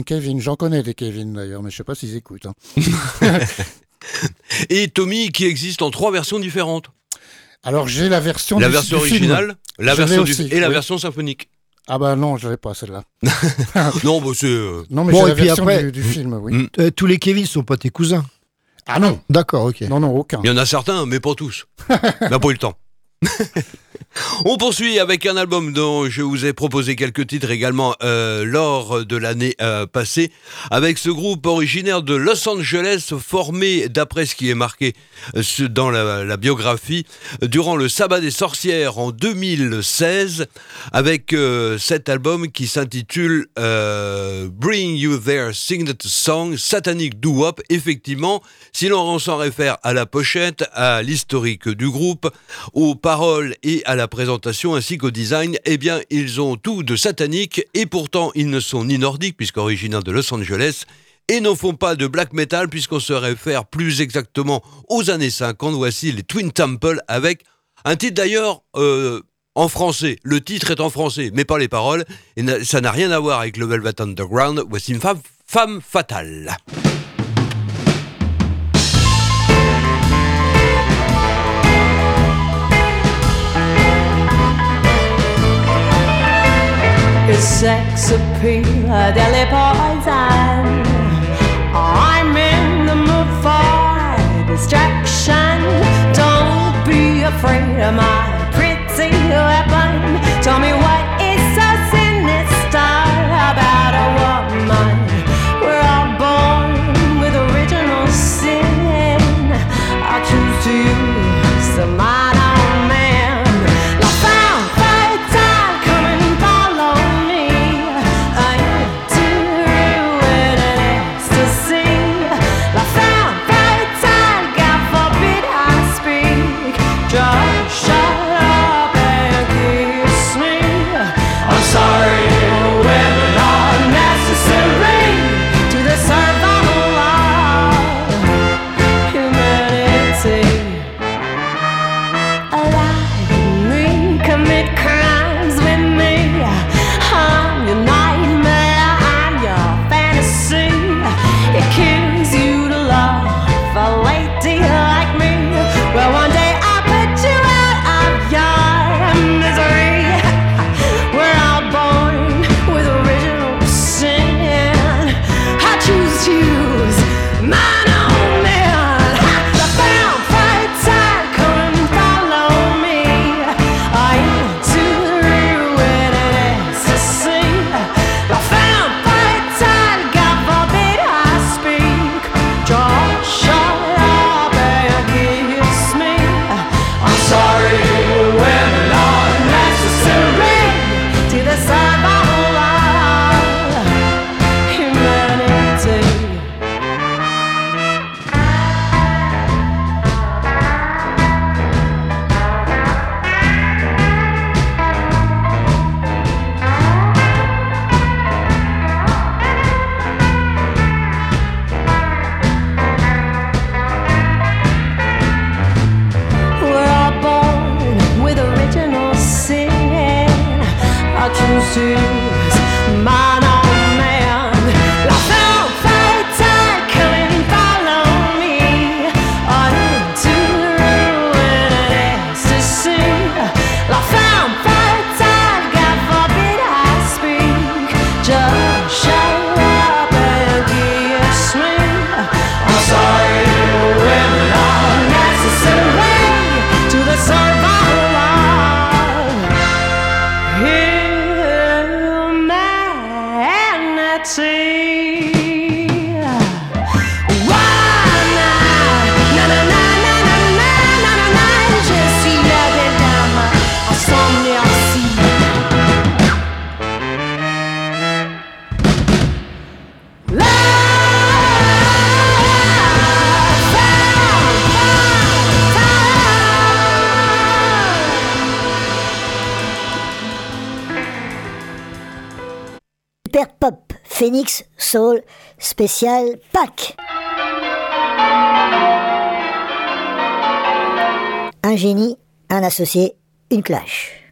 Kevin. J'en connais des Kevin d'ailleurs, mais je sais pas s'ils écoutent. hein. [LAUGHS] Et Tommy qui existe en trois versions différentes. Alors j'ai la version La du- version du film. originale, la Je version du- aussi, et la version symphonique. Ah bah non, je l'ai pas celle-là. [LAUGHS] non, bah c'est. euh, Non, mais Bon, j'ai la version après- du, du film, oui. Euh, tous les Kevin sont pas tes cousins. Ah non D'accord, ok. Non, non, aucun. Il y en a certains, mais pas tous. [LAUGHS] On n'a pas eu le temps. On poursuit avec un album dont je vous ai proposé quelques titres également euh, lors de l'année euh, passée, avec ce groupe originaire de Los Angeles, formé, d'après ce qui est marqué euh, dans la, biographie, durant le sabbat des sorcières en 2016, avec cet album qui s'intitule Bring You There Signet Song, Satanic Doo-Wop. Effectivement, si l'on s'en réfère à la pochette, à l'historique du groupe, aux paroles et à la présentation ainsi qu'au design, eh bien, ils ont tout de satanique et pourtant ils ne sont ni nordiques puisqu'originaires de Los Angeles et n'en font pas de black metal puisqu'on se réfère plus exactement aux années 50. Voici les Twin Temple avec un titre d'ailleurs euh, en français. Le titre est en français, mais pas les paroles. Et ça n'a rien à voir avec le Velvet Underground. Voici une femme, femme fatale. sex appeal, a poison. I'm in the mood for distraction. Don't be afraid of my. Phoenix Soul spécial pack. Un génie, un associé, une clash.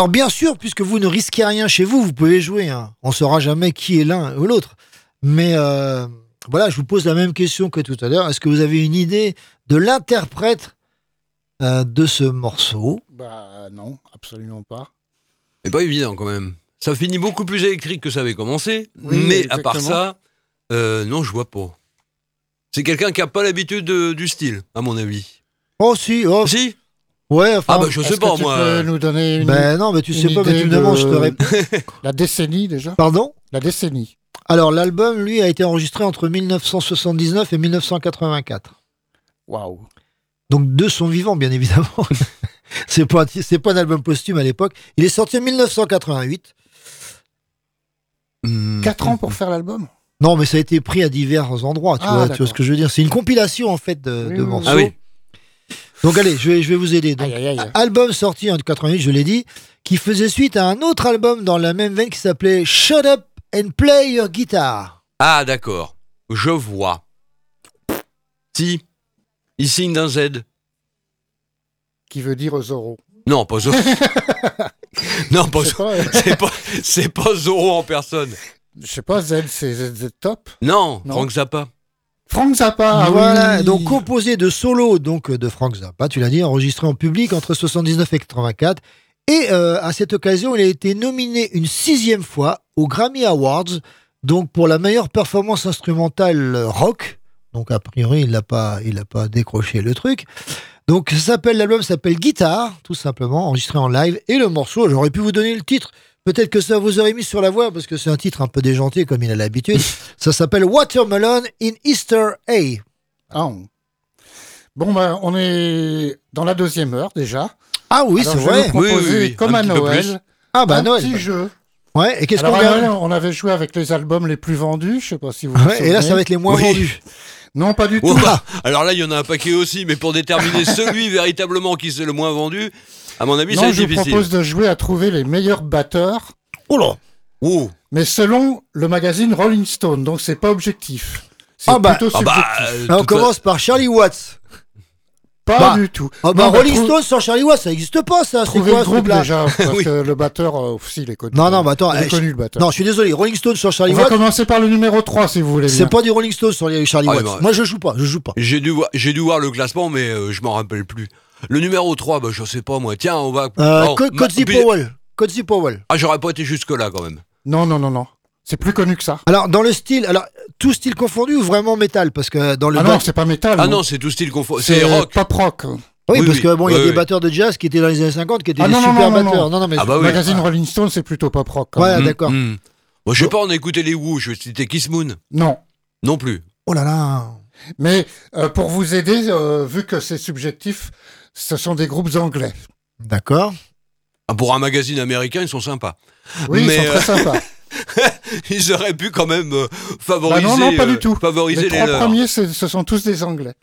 Alors bien sûr, puisque vous ne risquez rien chez vous, vous pouvez jouer. hein. On saura jamais qui est l'un ou l'autre. Mais euh, voilà, je vous pose la même question que tout à l'heure. Est-ce que vous avez une idée de l'interprète euh, de ce morceau? Bah non, absolument pas. C'est pas évident quand même. Ça finit beaucoup plus électrique que ça avait commencé, Oui, mais à part ça, euh, non, je vois pas. C'est quelqu'un qui a pas l'habitude de- du style, à mon avis. Oh si, oh Si? Ouais. Enfin, Ah bah je sais pas que tu moi. peux nous donner une, Ben non, mais tu sais pas, mais tu me demandes, je te de- réponds. [LAUGHS] La décennie déjà Pardon? La décennie. Alors l'album, lui, a été enregistré entre 1979 et 1984. Waouh. Donc de son vivant, bien évidemment. [LAUGHS] c'est pas, un- c'est pas un album posthume à l'époque. Il est sorti en 1988. Hmm. 4 ans pour faire l'album? Non, mais ça a été pris à divers endroits. Tu, Ah, vois, tu ce que je veux dire C'est une compilation en fait de, Oui, de oui, morceaux. Ah oui. Donc allez, je vais, je vais vous aider. Donc, Aïe, aïe, aïe. album sorti en 88, je l'ai dit, qui faisait suite à un autre album dans la même veine qui s'appelait Shut Up and Play Your Guitar. Ah d'accord, je vois. Si, il signe d'un Z. Qui veut dire Zorro. Non, pas Zorro. [LAUGHS] non, pas Zorro. C'est pas, pas Zorro en personne. je sais pas, Z, c'est ZZ Top. Non, Non. Frank Zappa. Frank Zappa, voilà, donc composé de solos donc de Frank Zappa, tu l'as dit, enregistré en public entre 79 et 84. Et euh, à cette occasion, il a été nominé une sixième fois aux Grammy Awards, donc pour la meilleure performance instrumentale rock. Donc a priori, il n'a pas, il a pas décroché le truc. Donc ça s'appelle l'album s'appelle Guitare, tout simplement, enregistré en live. Et le morceau, j'aurais pu vous donner le titre. Peut-être que ça vous aurait mis sur la voie parce que c'est un titre un peu déjanté comme il a l'habitude. [LAUGHS] ça s'appelle Watermelon in Easter A. Ah, on- Bon, bah, on est dans la deuxième heure déjà. Ah oui, Alors, c'est vrai. vous proposer, Oui, oui, oui. comme Un à Noël. Ah bah un Noël. petit jeu. Ouais, et qu'est-ce qu'on Noël, on avait joué avec les albums les plus vendus, je sais pas si vous vous Ouais, Et là, ça va être les moins Oui. vendus. Non, pas du Oh, tout. bah, alors là, il y en a un paquet aussi, mais pour déterminer [LAUGHS] celui véritablement qui c'est le moins vendu, à mon avis, va être je vous difficile. propose de jouer à trouver les meilleurs batteurs, Oh là Oh. mais selon le magazine Rolling Stone, donc c'est pas objectif. C'est Ah bah- plutôt Ah bah, subjectif. euh, Là, on commence par Charlie Watts. Pas bah, du tout. Ah bah Non, Rolling trou- Stone sans Charlie Watts, ça n'existe pas ça. C'est quoi le groupe déjà, parce [LAUGHS] Oui. que le batteur, euh, aussi, il est connu. Non, non, bah attends. Il est eh, connu, le batteur. Non, je suis désolé. Rolling Stone sans Charlie On va Watts, commencer par le numéro 3, si vous voulez c'est pas du Rolling Stone sur Charlie Ah, Watts. bah, Moi, je joue pas, je joue pas. J'ai dû, voir, j'ai dû voir le classement, mais euh, je m'en rappelle plus. Le numéro 3, bah, je sais pas moi. Tiens, on va. Euh, Oh, Co- Cozy Powell. Cozy Powell. Ah, j'aurais pas été jusque-là quand même. Non, non, non, non. C'est plus connu que ça. Alors, dans le style, alors, tout style confondu ou vraiment métal? Parce que dans le. Ah bat- non, c'est pas métal. Ah non, c'est tout style confondu. C'est rock. pop rock. Oui, oui, parce que bon, il y a Oui, des batteurs de jazz qui étaient dans les années 50 qui étaient Ah des non, non, super non, non, batteurs. non. mais Ah bah Le oui. magazine Rolling Stone, c'est plutôt pop rock. quand Ouais, d'accord. Hmm. Moi, je sais pas, on a écouté les Who, je citais Kiss Moon. Non. Non plus. Oh là là. Mais euh, pour vous aider, euh, vu que c'est subjectif, ce sont des groupes anglais. D'accord. Ah, pour un magazine américain, ils sont sympas. Oui, Mais, ils sont euh, très sympas. [LAUGHS] Ils auraient pu quand même euh, Bah favoriser, non, non, pas euh, du tout. favoriser Les les, trois leurs. premiers, c'est- ce sont tous des anglais.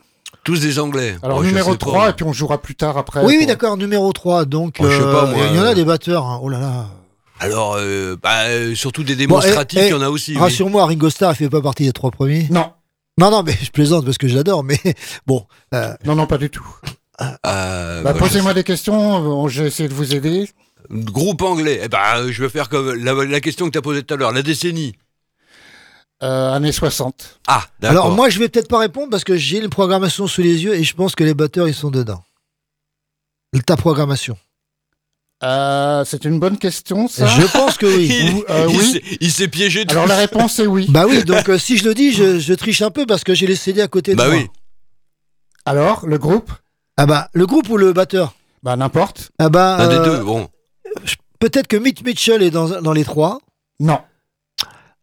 Tous des Anglais. Alors Oh, numéro sais pas. 3, et puis on jouera plus tard après. Oui, oui, d'accord, numéro 3. Donc, Oh, je sais pas, euh, moi, il y en a euh, des batteurs. hein. Oh là là. Alors, euh, bah, euh, surtout des Bon, démonstratifs, eh, il y en a aussi. oui. Rassure-moi, Ringo Starr, il fait pas partie des trois premiers. Non, Non, non, mais je plaisante parce que j'adore, mais [LAUGHS] bon. euh, non, non, pas du tout. Euh, Bah, bah, Posez-moi des questions, euh, j'ai essayé de vous aider. Groupe anglais. Eh ben, euh, je vais faire comme la, la question que tu as posée tout à l'heure, la décennie. Euh, années 60. Ah, d'accord. Alors, moi, je vais peut-être pas répondre parce que j'ai une programmation sous les yeux et je pense que les batteurs, ils sont dedans. Ta programmation. Euh, c'est une bonne question, ça. Je pense que oui. [LAUGHS] il, Ou- euh, il oui. s'est- il s'est piégé tout Alors la réponse est oui. Bah oui, donc [LAUGHS] euh, si je le dis, je, je triche un peu parce que j'ai les CD à côté de Bah moi. oui. Alors, le groupe? Ah bah, le groupe ou le batteur Bah n'importe. Ah bah, Un des euh, deux, bon. peut-être que Mitch Mitchell est dans, dans les trois. Non.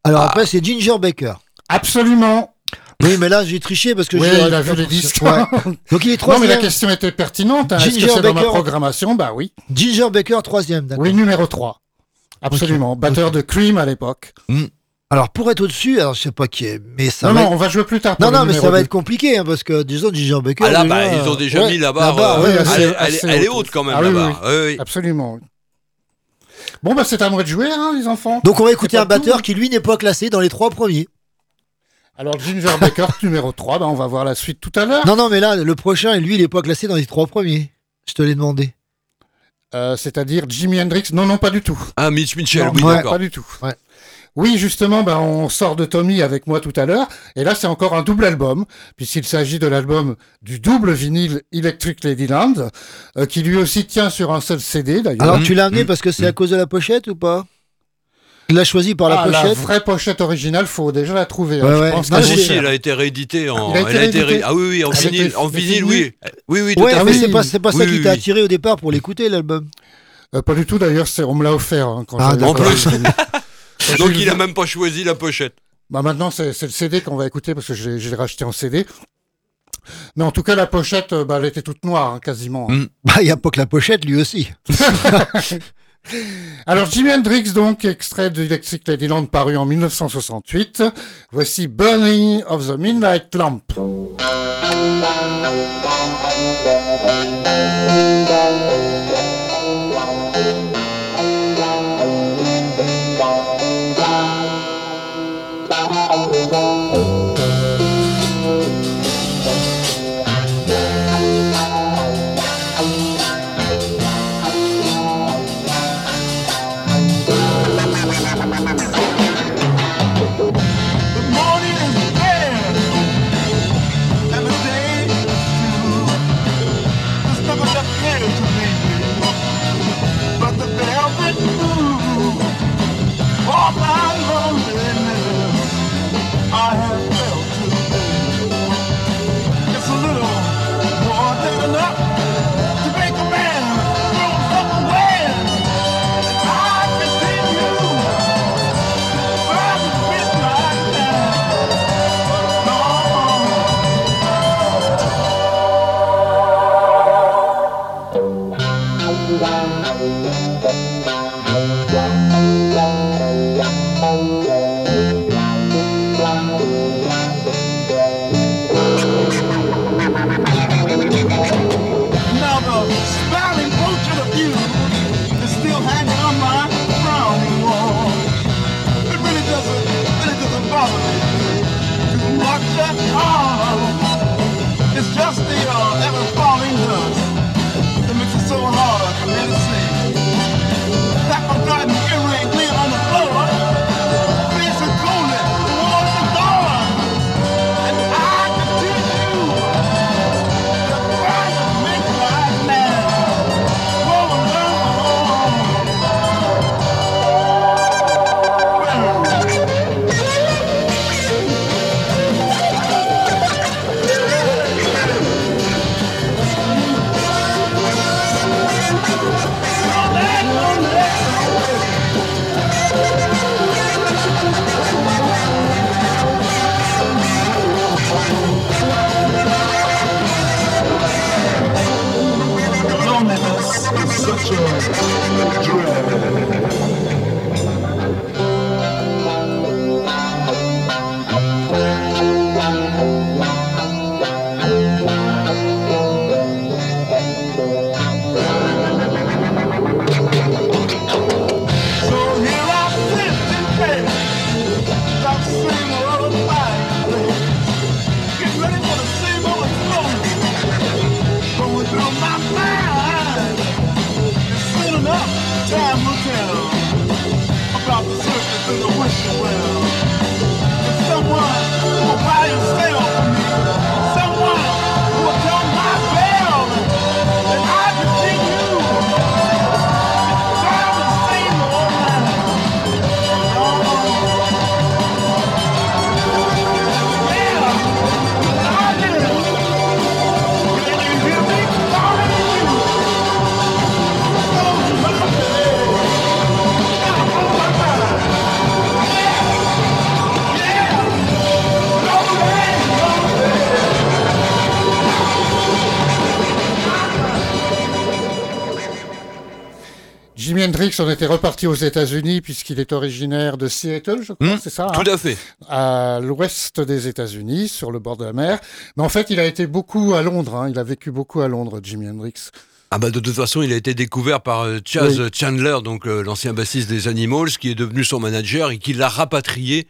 Alors Ah. après, c'est Ginger Baker. Absolument. Oui, mais là, j'ai triché parce que Oui, j'ai... il a vu les disques. Ouais. [LAUGHS] Donc il est Non, mais la question était pertinente. hein. Est-ce que Ginger c'est dans ma Baker. programmation? Bah oui. Ginger Baker, troisième, d'accord. Oui, numéro 3. Absolument. Batteur de Cream à l'époque. Alors pour être au-dessus, alors je sais pas qui est, mais ça Non, va non, être- on va jouer plus tard. pour Non, non, mais ça va être compliqué, hein, parce que disons Ginger Baker. Ah là, déjà, bah, ils ont déjà ouais, mis la barre. barre, euh, ouais, elle, assez- elle- elle- est haute. quand même, Ah la oui, barre. Oui, oui. Absolument. Bon, bah c'est à moi de jouer, hein, les enfants. Donc on va écouter un tout. batteur qui lui n'est pas classé dans les trois premiers. Alors Ginger Baker, [LAUGHS] numéro 3, bah, on va voir la suite tout à l'heure. Non, non, mais là, le prochain, lui, il n'est pas classé dans les trois premiers. Je te l'ai demandé. Euh, C'est-à-dire Jimi Hendrix? Non, non, pas du tout. Ah, Mitch Mitchell, Non, oui, ouais, d'accord. Pas du tout. Oui, justement, ben, on sort de Tommy avec moi tout à l'heure, et là c'est encore un double album, puisqu'il s'agit de l'album du double vinyle Electric Ladyland, euh, qui lui aussi tient sur un seul CD d'ailleurs. Alors tu l'as amené parce que c'est à cause de la pochette ou pas? Tu l'as choisi par la Ah, la pochette? vraie pochette originale, faut déjà la trouver. Ouais, hein, je ouais. pense Non, que Ah, j'ai- si, elle a été rééditée en. Elle a été elle a été rééditée ré- Ah oui, oui, en vinyle, en oui. Oui, oui, tout Ouais, à fait. mais c'est pas, c'est pas ça Oui, qui oui, t'a attiré au départ pour l'écouter l'album? Euh, pas du tout d'ailleurs, on me l'a offert hein, quand Ah, En plus. [LAUGHS] Donc il a même pas choisi la pochette. Bah maintenant c'est le CD qu'on va écouter parce que je l'ai je l'ai racheté en CD. Mais en tout cas la pochette, euh, bah, elle était toute noire hein, quasiment. hein. Mm. [LAUGHS] Bah, il n'y a pas que la pochette, lui aussi. [LAUGHS] Alors Jimi Hendrix donc, extrait de Electric Ladyland paru en 1968. Voici Burning of the Midnight Lamp. Hendrix, on était reparti aux États-Unis puisqu'il est originaire de Seattle, je crois, Hmm, c'est ça tout hein à fait. À l'ouest des États-Unis, sur le bord de la mer. Mais en fait, il a été beaucoup à Londres. hein. Il a vécu beaucoup à Londres, Jimi Hendrix. Ah bah de toute façon, il a été découvert par euh, Chaz Oui. Chandler, donc euh, l'ancien bassiste des Animals, qui est devenu son manager et qui l'a rapatrié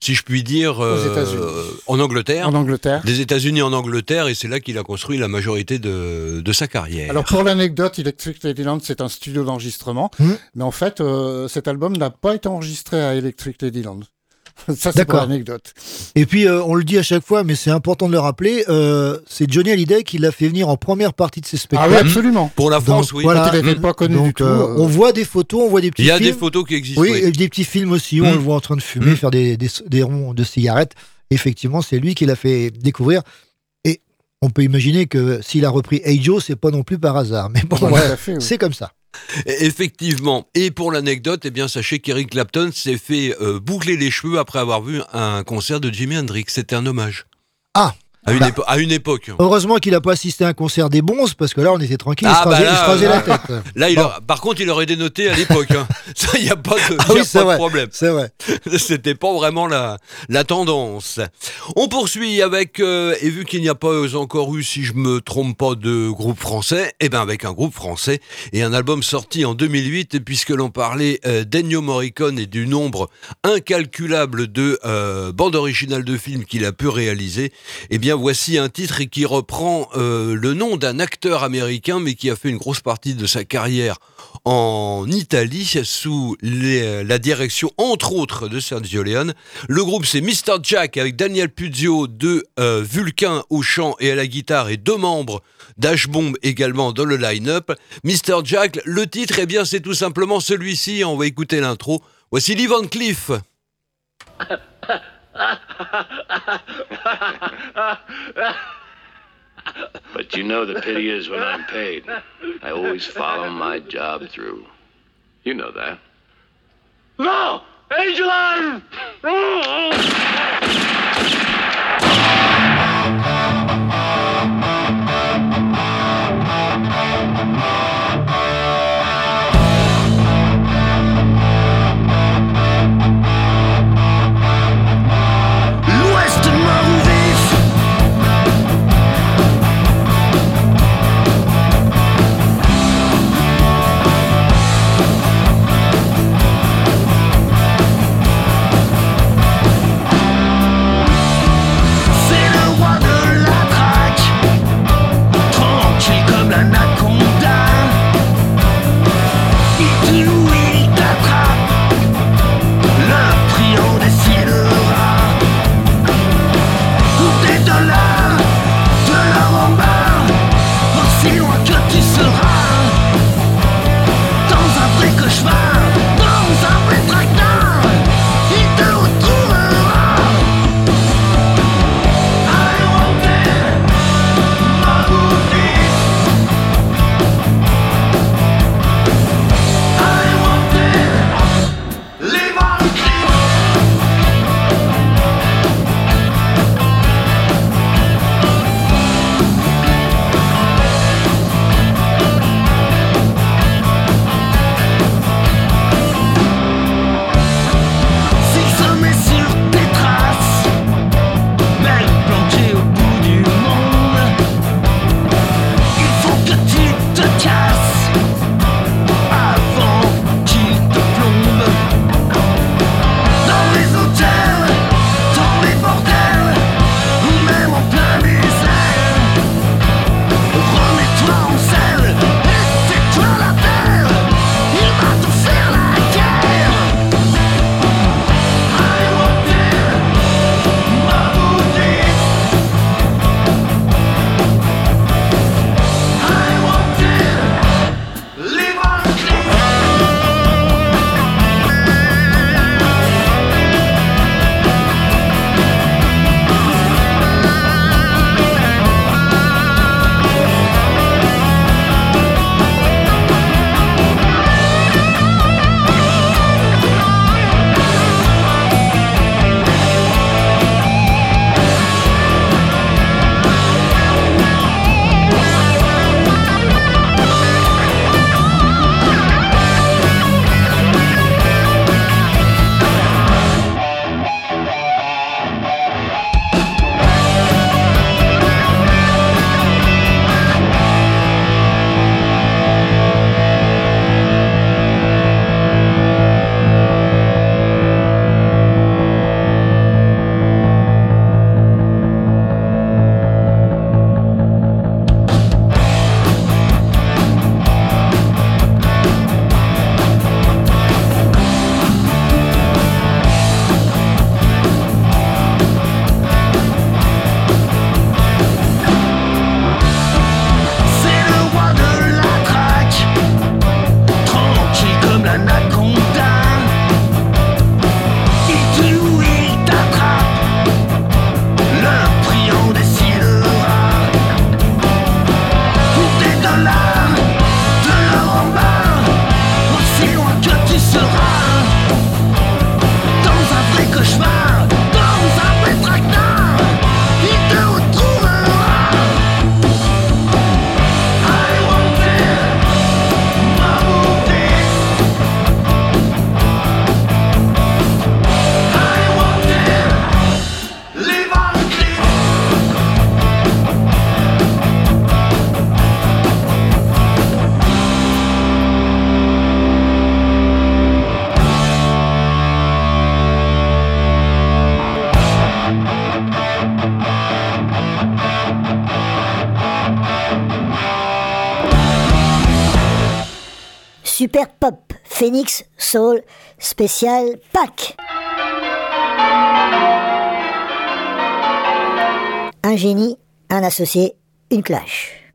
si je puis dire, euh, en Angleterre. En Angleterre. Des États-Unis en Angleterre, et c'est là qu'il a construit la majorité de, de sa carrière. Alors pour l'anecdote, Electric Ladyland, c'est un studio d'enregistrement, Hmm. mais en fait, euh, cet album n'a pas été enregistré à Electric Ladyland. [LAUGHS] Ça, c'est pour D'accord. l'anecdote. Et puis, euh, on le dit à chaque fois, mais c'est important de le rappeler, euh, c'est Johnny Hallyday qui l'a fait venir en première partie de ses Ah spectacles. oui, absolument. Pour la France, Donc, oui. voilà. Quand il n'était pas connu Donc, du tout. euh, on voit des photos, on voit des petits Il y a films. des photos qui existent. Oui, oui. et des petits films aussi, on Mm. le voit en train de fumer, Mm. faire des, des, des ronds de cigarettes. Effectivement, c'est lui qui l'a fait découvrir. Et on peut imaginer que s'il a repris Hey Joe, c'est pas non plus par hasard. Mais bon, voilà, c'est comme ça. [LAUGHS] Effectivement. Et pour l'anecdote, eh bien, sachez qu'Eric Clapton s'est fait euh, boucler les cheveux après avoir vu un concert de Jimi Hendrix. C'était un hommage. Ah À une, Bah. épo- à une époque. Heureusement qu'il n'a pas assisté à un concert des bons, parce que là, on était tranquille, Ah, il se bah là, il se rasait là, la tête. [LAUGHS] Là, il Bon. par contre, il aurait dénoté à l'époque. hein. [LAUGHS] Ça, il n'y a pas de, Ah a pas de problème. C'est vrai. [LAUGHS] C'était pas vraiment la, la tendance. On poursuit avec, euh, et vu qu'il n'y a pas encore eu, si je me trompe pas, de groupe français, et ben avec un groupe français et un album sorti en 2008, et puisque l'on parlait euh, d'Ennio Morricone et du nombre incalculable de euh, bandes originales de films qu'il a pu réaliser, eh bien voici un titre qui reprend euh, le nom d'un acteur américain, mais qui a fait une grosse partie de sa carrière en Italie sous les- la direction entre autres de Sergio Leone. Le groupe c'est Mr Jack avec Daniel Puzio de euh, Vulcain au chant et à la guitare et deux membres d'H-Bomb également dans le line-up. Mr Jack, le titre, eh bien c'est tout simplement celui-ci, on va écouter l'intro. Voici Lee Van Cleef. [LAUGHS] But you know the pity is when I'm paid. I always follow my job through. You know that. No! Angeline! Super Pop, Phoenix Soul, spécial Pâques. Un génie, un associé, une clash.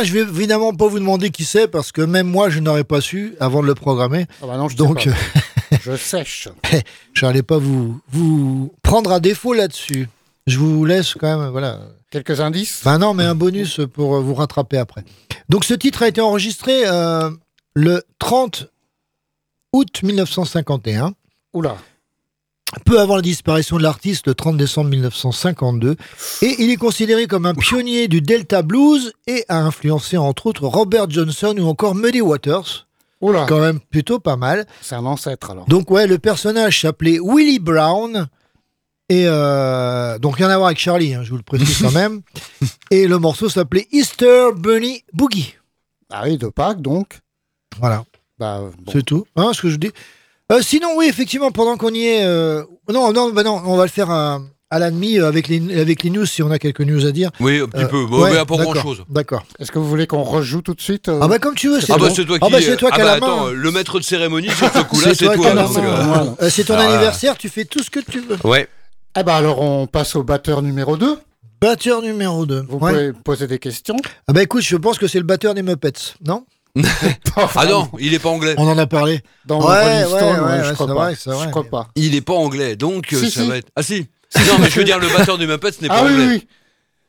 Là, je vais évidemment pas vous demander qui c'est parce que même moi, je n'aurais pas su avant de le programmer. Ah bah non, je sais Donc, pas. [LAUGHS] Je sèche. [LAUGHS] je n'allais pas vous, vous prendre à défaut là-dessus. Je vous laisse quand même, voilà. Quelques indices? Enfin non, mais un bonus pour euh, vous rattraper après. Donc ce titre a été enregistré euh, le 30 août 1951. Oula. Peu avant la disparition de l'artiste, le 30 décembre 1952. Et il est considéré comme un pionnier du Delta Blues et a influencé entre autres Robert Johnson ou encore Muddy Waters. Oula. Quand même plutôt pas mal. C'est un ancêtre alors. Donc ouais, le personnage s'appelait Willie Brown. Et euh, donc rien à voir avec Charlie, hein, je vous le précise quand même. [LAUGHS] Et le morceau s'appelait Easter Bunny Boogie. Ah oui, de Pâques donc. Voilà. Bah, bon. C'est tout, hein, ce que je dis. Euh, sinon, oui, effectivement, pendant qu'on y est, euh, non, non, bah non, on va le faire à, à la demi euh, avec les, avec les news si on a quelques news à dire. Oui, un petit Euh, peu. Bon, ouais, mais pas d'accord, grand-chose. D'accord. Est-ce que vous voulez qu'on rejoue tout de suite euh Ah bah comme tu veux, c'est Ah bah bon. c'est toi Ah qui. bah c'est toi ah qui as bah la main. attends, le maître de cérémonie sur ce [LAUGHS] coup-là, c'est toi qui toi. euh. Euh, c'est ton Ah, anniversaire, tu fais tout ce que tu veux. Ouais. Eh ben alors on passe au batteur numéro 2. Batteur numéro 2. Vous pouvez poser des questions. Ah bah écoute, je pense que c'est le batteur des Muppets, non? [LAUGHS] Ah non, il est pas anglais. On en a parlé. Dans Ouais, Rolling ouais, Stone, ouais, ouais, ouais, je crois pas. vrai, c'est vrai, je crois mais- pas. Il est pas anglais, donc euh, Si, ça si. va être. Ah si. Non, mais je veux dire, le batteur du Muppets n'est Ah pas oui, anglais. oui, oui.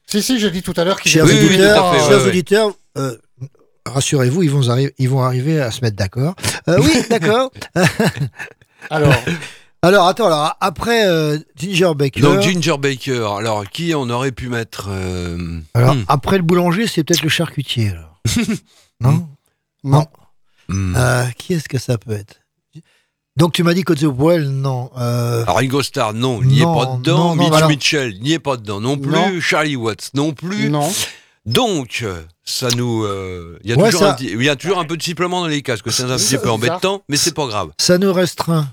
Si, si, j'ai dit tout à l'heure qu'il Chers Oui, auditeurs, fait, chers auditeurs, euh, rassurez-vous, ils vont, arri- ils vont arriver à se mettre d'accord. Euh, oui, [LAUGHS] d'accord. [LAUGHS] Alors, Alors attends, alors après euh, Ginger Baker. Donc Ginger Baker. Alors, qui on aurait pu mettre euh, Alors hmm. après le boulanger, c'est peut-être le charcutier. Alors. non? Non. Hmm. Euh, Qui est-ce que ça peut être? Donc tu m'as dit Côte Powell, non. Euh, Alors Ringo Starr, non, il n'y est pas dedans. non, non, Mitch alors- Mitchell, il n'y est pas dedans non plus. Non. Charlie Watts, non plus. non. Donc, ça nous. euh, Il y, Ouais, ça- y a toujours un peu de sifflement dans les casques. C'est un petit peu embêtant, mais c'est pas grave. ça nous restreint.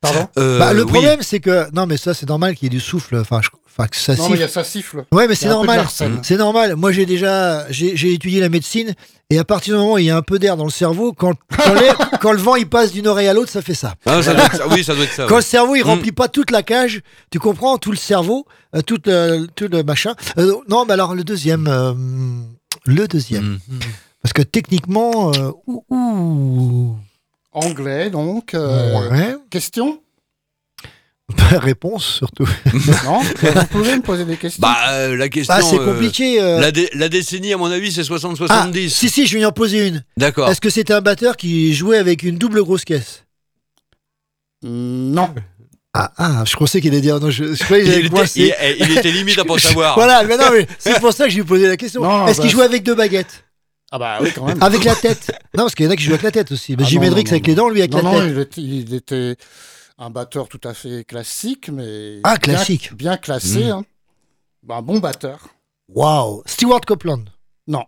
Pardon? Euh, Bah, le oui. problème, c'est que non, mais ça, c'est normal qu'il y ait du souffle. Enfin, je- Enfin, que ça Non, siffle. mais il y a ça siffle. Ouais, mais c'est normal. C'est normal. Moi, j'ai déjà, j'ai étudié la médecine, et à partir du moment où il y a un peu d'air dans le cerveau, quand, [LAUGHS] quand, le vent il passe d'une oreille à l'autre, ça fait ça. Ah, ça doit être ça. Oui, ça doit être ça. Quand oui. le cerveau il Mm. remplit pas toute la cage, tu comprends tout le cerveau, euh, tout, le, tout le machin. Euh, non, mais alors le deuxième, euh, le deuxième, Mm. parce que techniquement, euh, ouh, ouh. Anglais, donc. euh, Ouais. Question? Réponse surtout. [LAUGHS] Non Vous pouvez me poser des questions Bah, euh, la question. Bah, c'est euh, compliqué. euh. La, dé- la décennie, à mon avis, c'est Ah, 60-70. si si, je vais y en poser une. D'accord. Est-ce que c'était un batteur qui jouait avec une double grosse caisse? Non. Ah, ah, je pensais qu'il allait dire non. Je, je croyais que Il j'allais était, il- il était limite à [LAUGHS] pas savoir. Voilà, mais non, mais c'est pour ça que je lui posais la question. Non, Est-ce bah, qu'il jouait avec deux baguettes? Ah bah oui, quand même. Avec la tête Non, parce qu'il y en a qui jouent avec la tête aussi. Mais Ah Jimi non, Hendrix non, avec non. les dents, lui avec non, la non, tête. il était, il était un batteur tout à fait classique, mais. Ah, bien- classique. Bien, classé. Mm. hein. Bah, un bon batteur. Waouh Stewart Copeland. Non.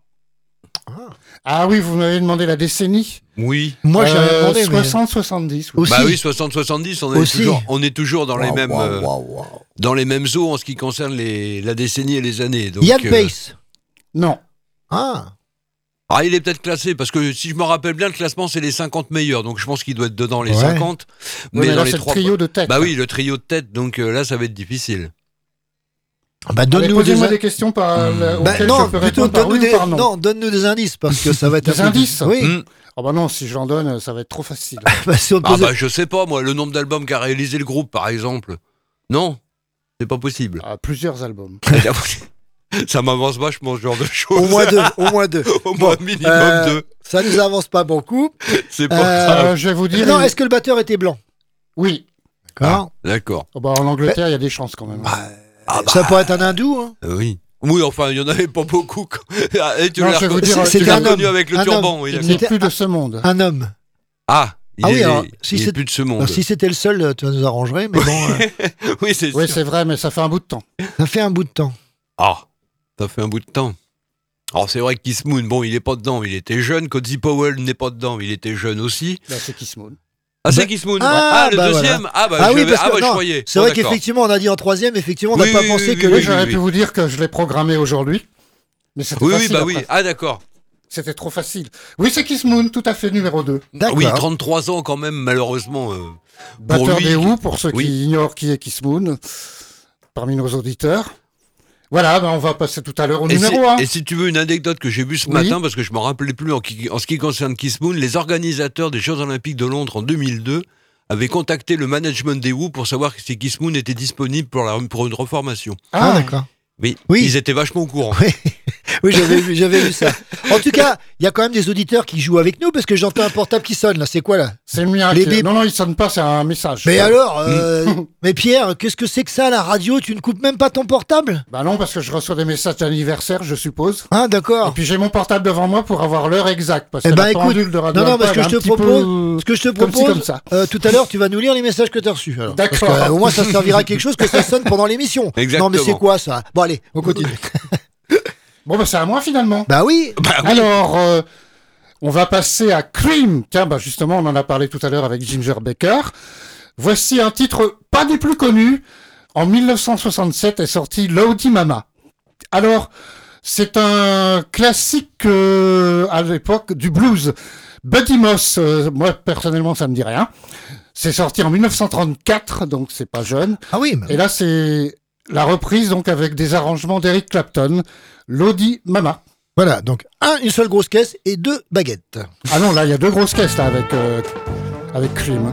Ah oui, vous m'avez demandé la décennie. Oui. Moi, rien Euh, demandé. mais- 60-70. oui. Bah oui, 60-70, on, est Aussi. toujours- on est toujours dans les mêmes. euh, dans les mêmes eaux en ce qui concerne les, la décennie et les années. Donc, Yann euh, Pace. Non. Ah. Ah, il est peut-être classé, parce que si je me rappelle bien, le classement, c'est les 50 meilleurs. Donc je pense qu'il doit être dedans les Ouais. 50. Oui, mais dans là, les c'est le trois. trio de tête. Bah oui, le trio de tête. Donc euh, là, ça va être difficile. Bah, Allez, donne-nous posez-moi des... des questions par, euh, Bah, auxquelles non, je plutôt donne-nous oui des... ou par non. non, donne-nous des indices parce que ça va être [LAUGHS] Des un peu- indices Oui. Hmm. Ah bah non, si j'en donne, ça va être trop facile. [LAUGHS] Bah, si on te Ah posait- bah je sais pas, moi, le nombre d'albums qu'a réalisé le groupe, par exemple. Non, c'est pas possible. Ah, plusieurs albums. [LAUGHS] ça m'avance vachement ce genre de choses. Au moins deux, au moins deux. [LAUGHS] Au Bon, moins minimum euh, deux. Ça nous avance pas beaucoup. [LAUGHS] C'est pas Euh, grave. Euh, je vais vous dire. Non, est-ce que le batteur était blanc? Oui. D'accord. D'accord. Oh bah, en Angleterre, il y a des chances quand même. Ah bah, Ça pourrait être un hindou. Hein. euh, oui. Oui, enfin, il y en avait pas beaucoup. [LAUGHS] Ah, Et tu l'as je vais vous reconnu- avec le Un turban. homme. oui, Il n'est plus de ce monde. Un homme. Ah, il Ah oui, alors, si c'est- plus de ce monde. Alors, si c'était le seul, tu nous arrangerais, mais bon, euh, oui, c'est Oui, sûr. c'est vrai, mais ça fait un bout de temps. ça fait un bout de temps. Ah, ça fait un bout de temps. Alors c'est vrai que Kiss Moon, bon, il est pas dedans, il était jeune. Cozy Powell n'est pas dedans, il était jeune aussi. Là, c'est Kiss Moon. Ah, c'est Bah- Kiss Moon. Ah, Ah, le bah deuxième. voilà. Ah bah, Ah je oui, parce ah, que bah, je non, croyais. c'est vrai qu'effectivement, on a dit en troisième, effectivement, on n'a Oui, pas oui, pensé oui, que. oui, Oui, oui, j'aurais oui. pu vous dire que je l'ai programmé aujourd'hui. Mais c'était Oui, oui, facile bah oui. Ah d'accord. C'était trop facile. Oui, c'est Kiss Moon, tout à fait, numéro 2. D'accord. Oui, 33 ans quand même, malheureusement. euh, pour Batteur lui. des Who, pour ceux Oui. qui ignorent qui est Kiss Moon, parmi nos auditeurs. Voilà, ben on va passer tout à l'heure au Et, numéro si, 1. et si tu veux une anecdote que j'ai vue ce Oui. matin, parce que je me rappelais plus en, ce qui concerne Kiss Moon, les organisateurs des Jeux Olympiques de Londres en 2002 avaient contacté le management des Who pour savoir si Kiss Moon était disponible pour, la, pour une reformation. Ah, d'accord. Mais Oui. ils étaient vachement au courant. Oui, j'avais vu, j'avais vu ça. En tout cas, il y a quand même des auditeurs qui jouent avec nous parce que j'entends un portable qui sonne là. C'est quoi là? C'est le mien. Les. Non, non, il sonne pas, c'est un message. Mais alors, Mm. euh, [LAUGHS] mais Pierre, qu'est-ce que c'est que ça la radio? Tu ne coupes même pas ton portable? Bah non, parce que je reçois des messages d'anniversaire, je suppose. Ah Et d'accord. puis j'ai mon portable devant moi pour avoir l'heure exacte. Parce Eh que ben la écoute, pendule de Radio non non, parce que je te propose, peu ce que je te comme ci, propose, comme ça. euh, tout à l'heure, tu vas nous lire les messages que tu as reçus. D'accord. euh, au moins, ça servira à quelque chose que ça sonne pendant l'émission. [LAUGHS] Non Exactement. mais c'est quoi ça? Bon allez, on continue. [LAUGHS] Bon, bah c'est à moi finalement. bah oui. Bah oui. Alors, euh, on va passer à Cream. Tiens, bah justement, on en a parlé tout à l'heure avec Ginger Baker. Voici un titre pas des plus connus. En 1967 est sorti Lodi Mama. Alors, c'est un classique euh, à l'époque du blues. Buddy Moss, euh, moi personnellement, ça me dit rien. C'est sorti en 1934, donc c'est pas jeune. Ah oui. mais- Et là, c'est la reprise donc avec des arrangements d'Eric Clapton. Lodi Mama. Voilà, donc un, une seule grosse caisse et deux baguettes. Ah non, là, il y a deux grosses caisses là avec, euh, avec Cream.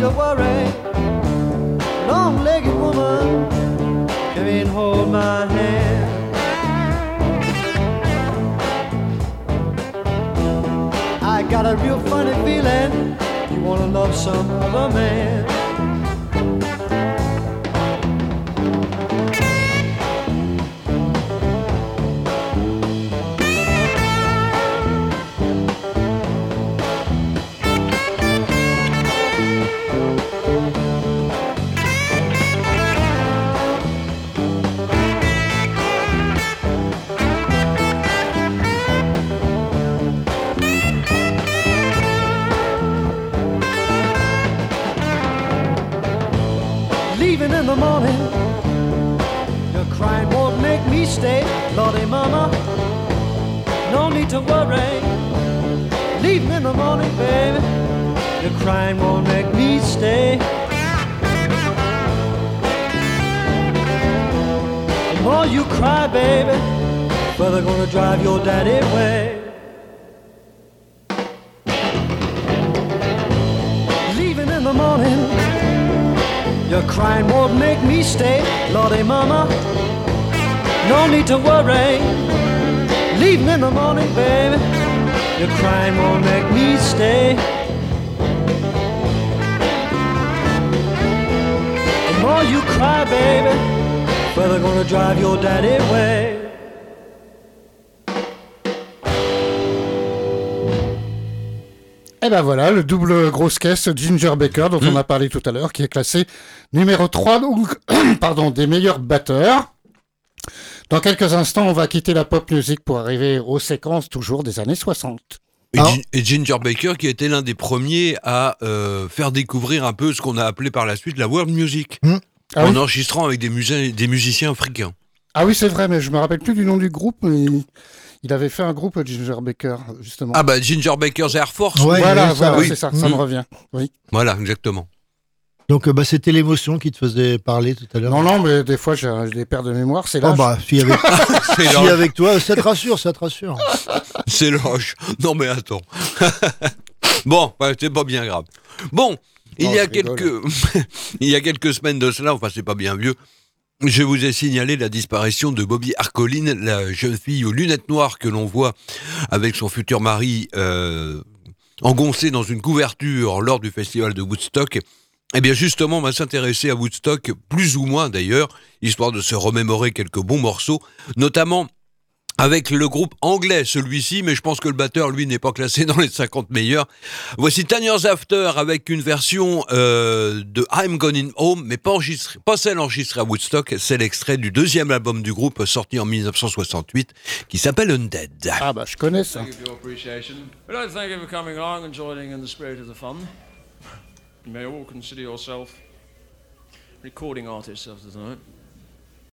To worry, long-legged woman. Come and hold my hand. I got a real funny feeling you wanna love some other man. Voilà, le double grosse caisse Ginger Baker dont on a parlé tout à l'heure, qui est classé numéro 3 donc, [CLEARS THROAT] pardon, des meilleurs batteurs. Dans quelques instants, on va quitter la pop music pour arriver aux séquences toujours des années 60. Et, Gin- et Ginger Baker qui a été l'un des premiers à euh, faire découvrir un peu ce qu'on a appelé par la suite la world music, Ah en oui enregistrant avec des, musiciens, des musiciens africains. Ah oui, c'est vrai, mais je me rappelle plus du nom du groupe. mais il- avait fait un groupe Ginger Baker, justement. Ah bah Ginger Baker's Air Force. voilà, voilà, Oui. c'est ça, ça Mm. me revient. Oui. Voilà, exactement. Donc euh, bah, c'était l'émotion qui te faisait parler tout à l'heure. Non, non, mais des fois, j'ai des pertes de mémoire, c'est Oh là. bah, fille avec, [LAUGHS] fille avec toi, ça te rassure, ça te rassure. [LAUGHS] C'est loche. Non mais attends. [LAUGHS] bon, ouais, c'est pas bien grave. Bon, il y a quelques il y a quelques semaines de cela, enfin c'est pas bien vieux. Je vous ai signalé la disparition de Bobby Arcoline, la jeune fille aux lunettes noires que l'on voit avec son futur mari euh, engoncé dans une couverture lors du festival de Woodstock. Eh bien justement, on va s'intéresser à Woodstock, plus ou moins d'ailleurs, histoire de se remémorer quelques bons morceaux, notamment avec le groupe anglais, celui-ci, mais je pense que le batteur, lui, n'est pas classé dans les 50 meilleurs. Voici Ten Years After avec une version euh, de I'm Going Home, mais pas, enregistrée, pas celle enregistrée à Woodstock, c'est l'extrait du deuxième album du groupe sorti en 1968 qui s'appelle Undead. Ah bah je connais ça. Thank you for your appreciation. We'd like to thank you for coming along and joining in the spirit of the fun. You may all consider yourself recording artists of the night.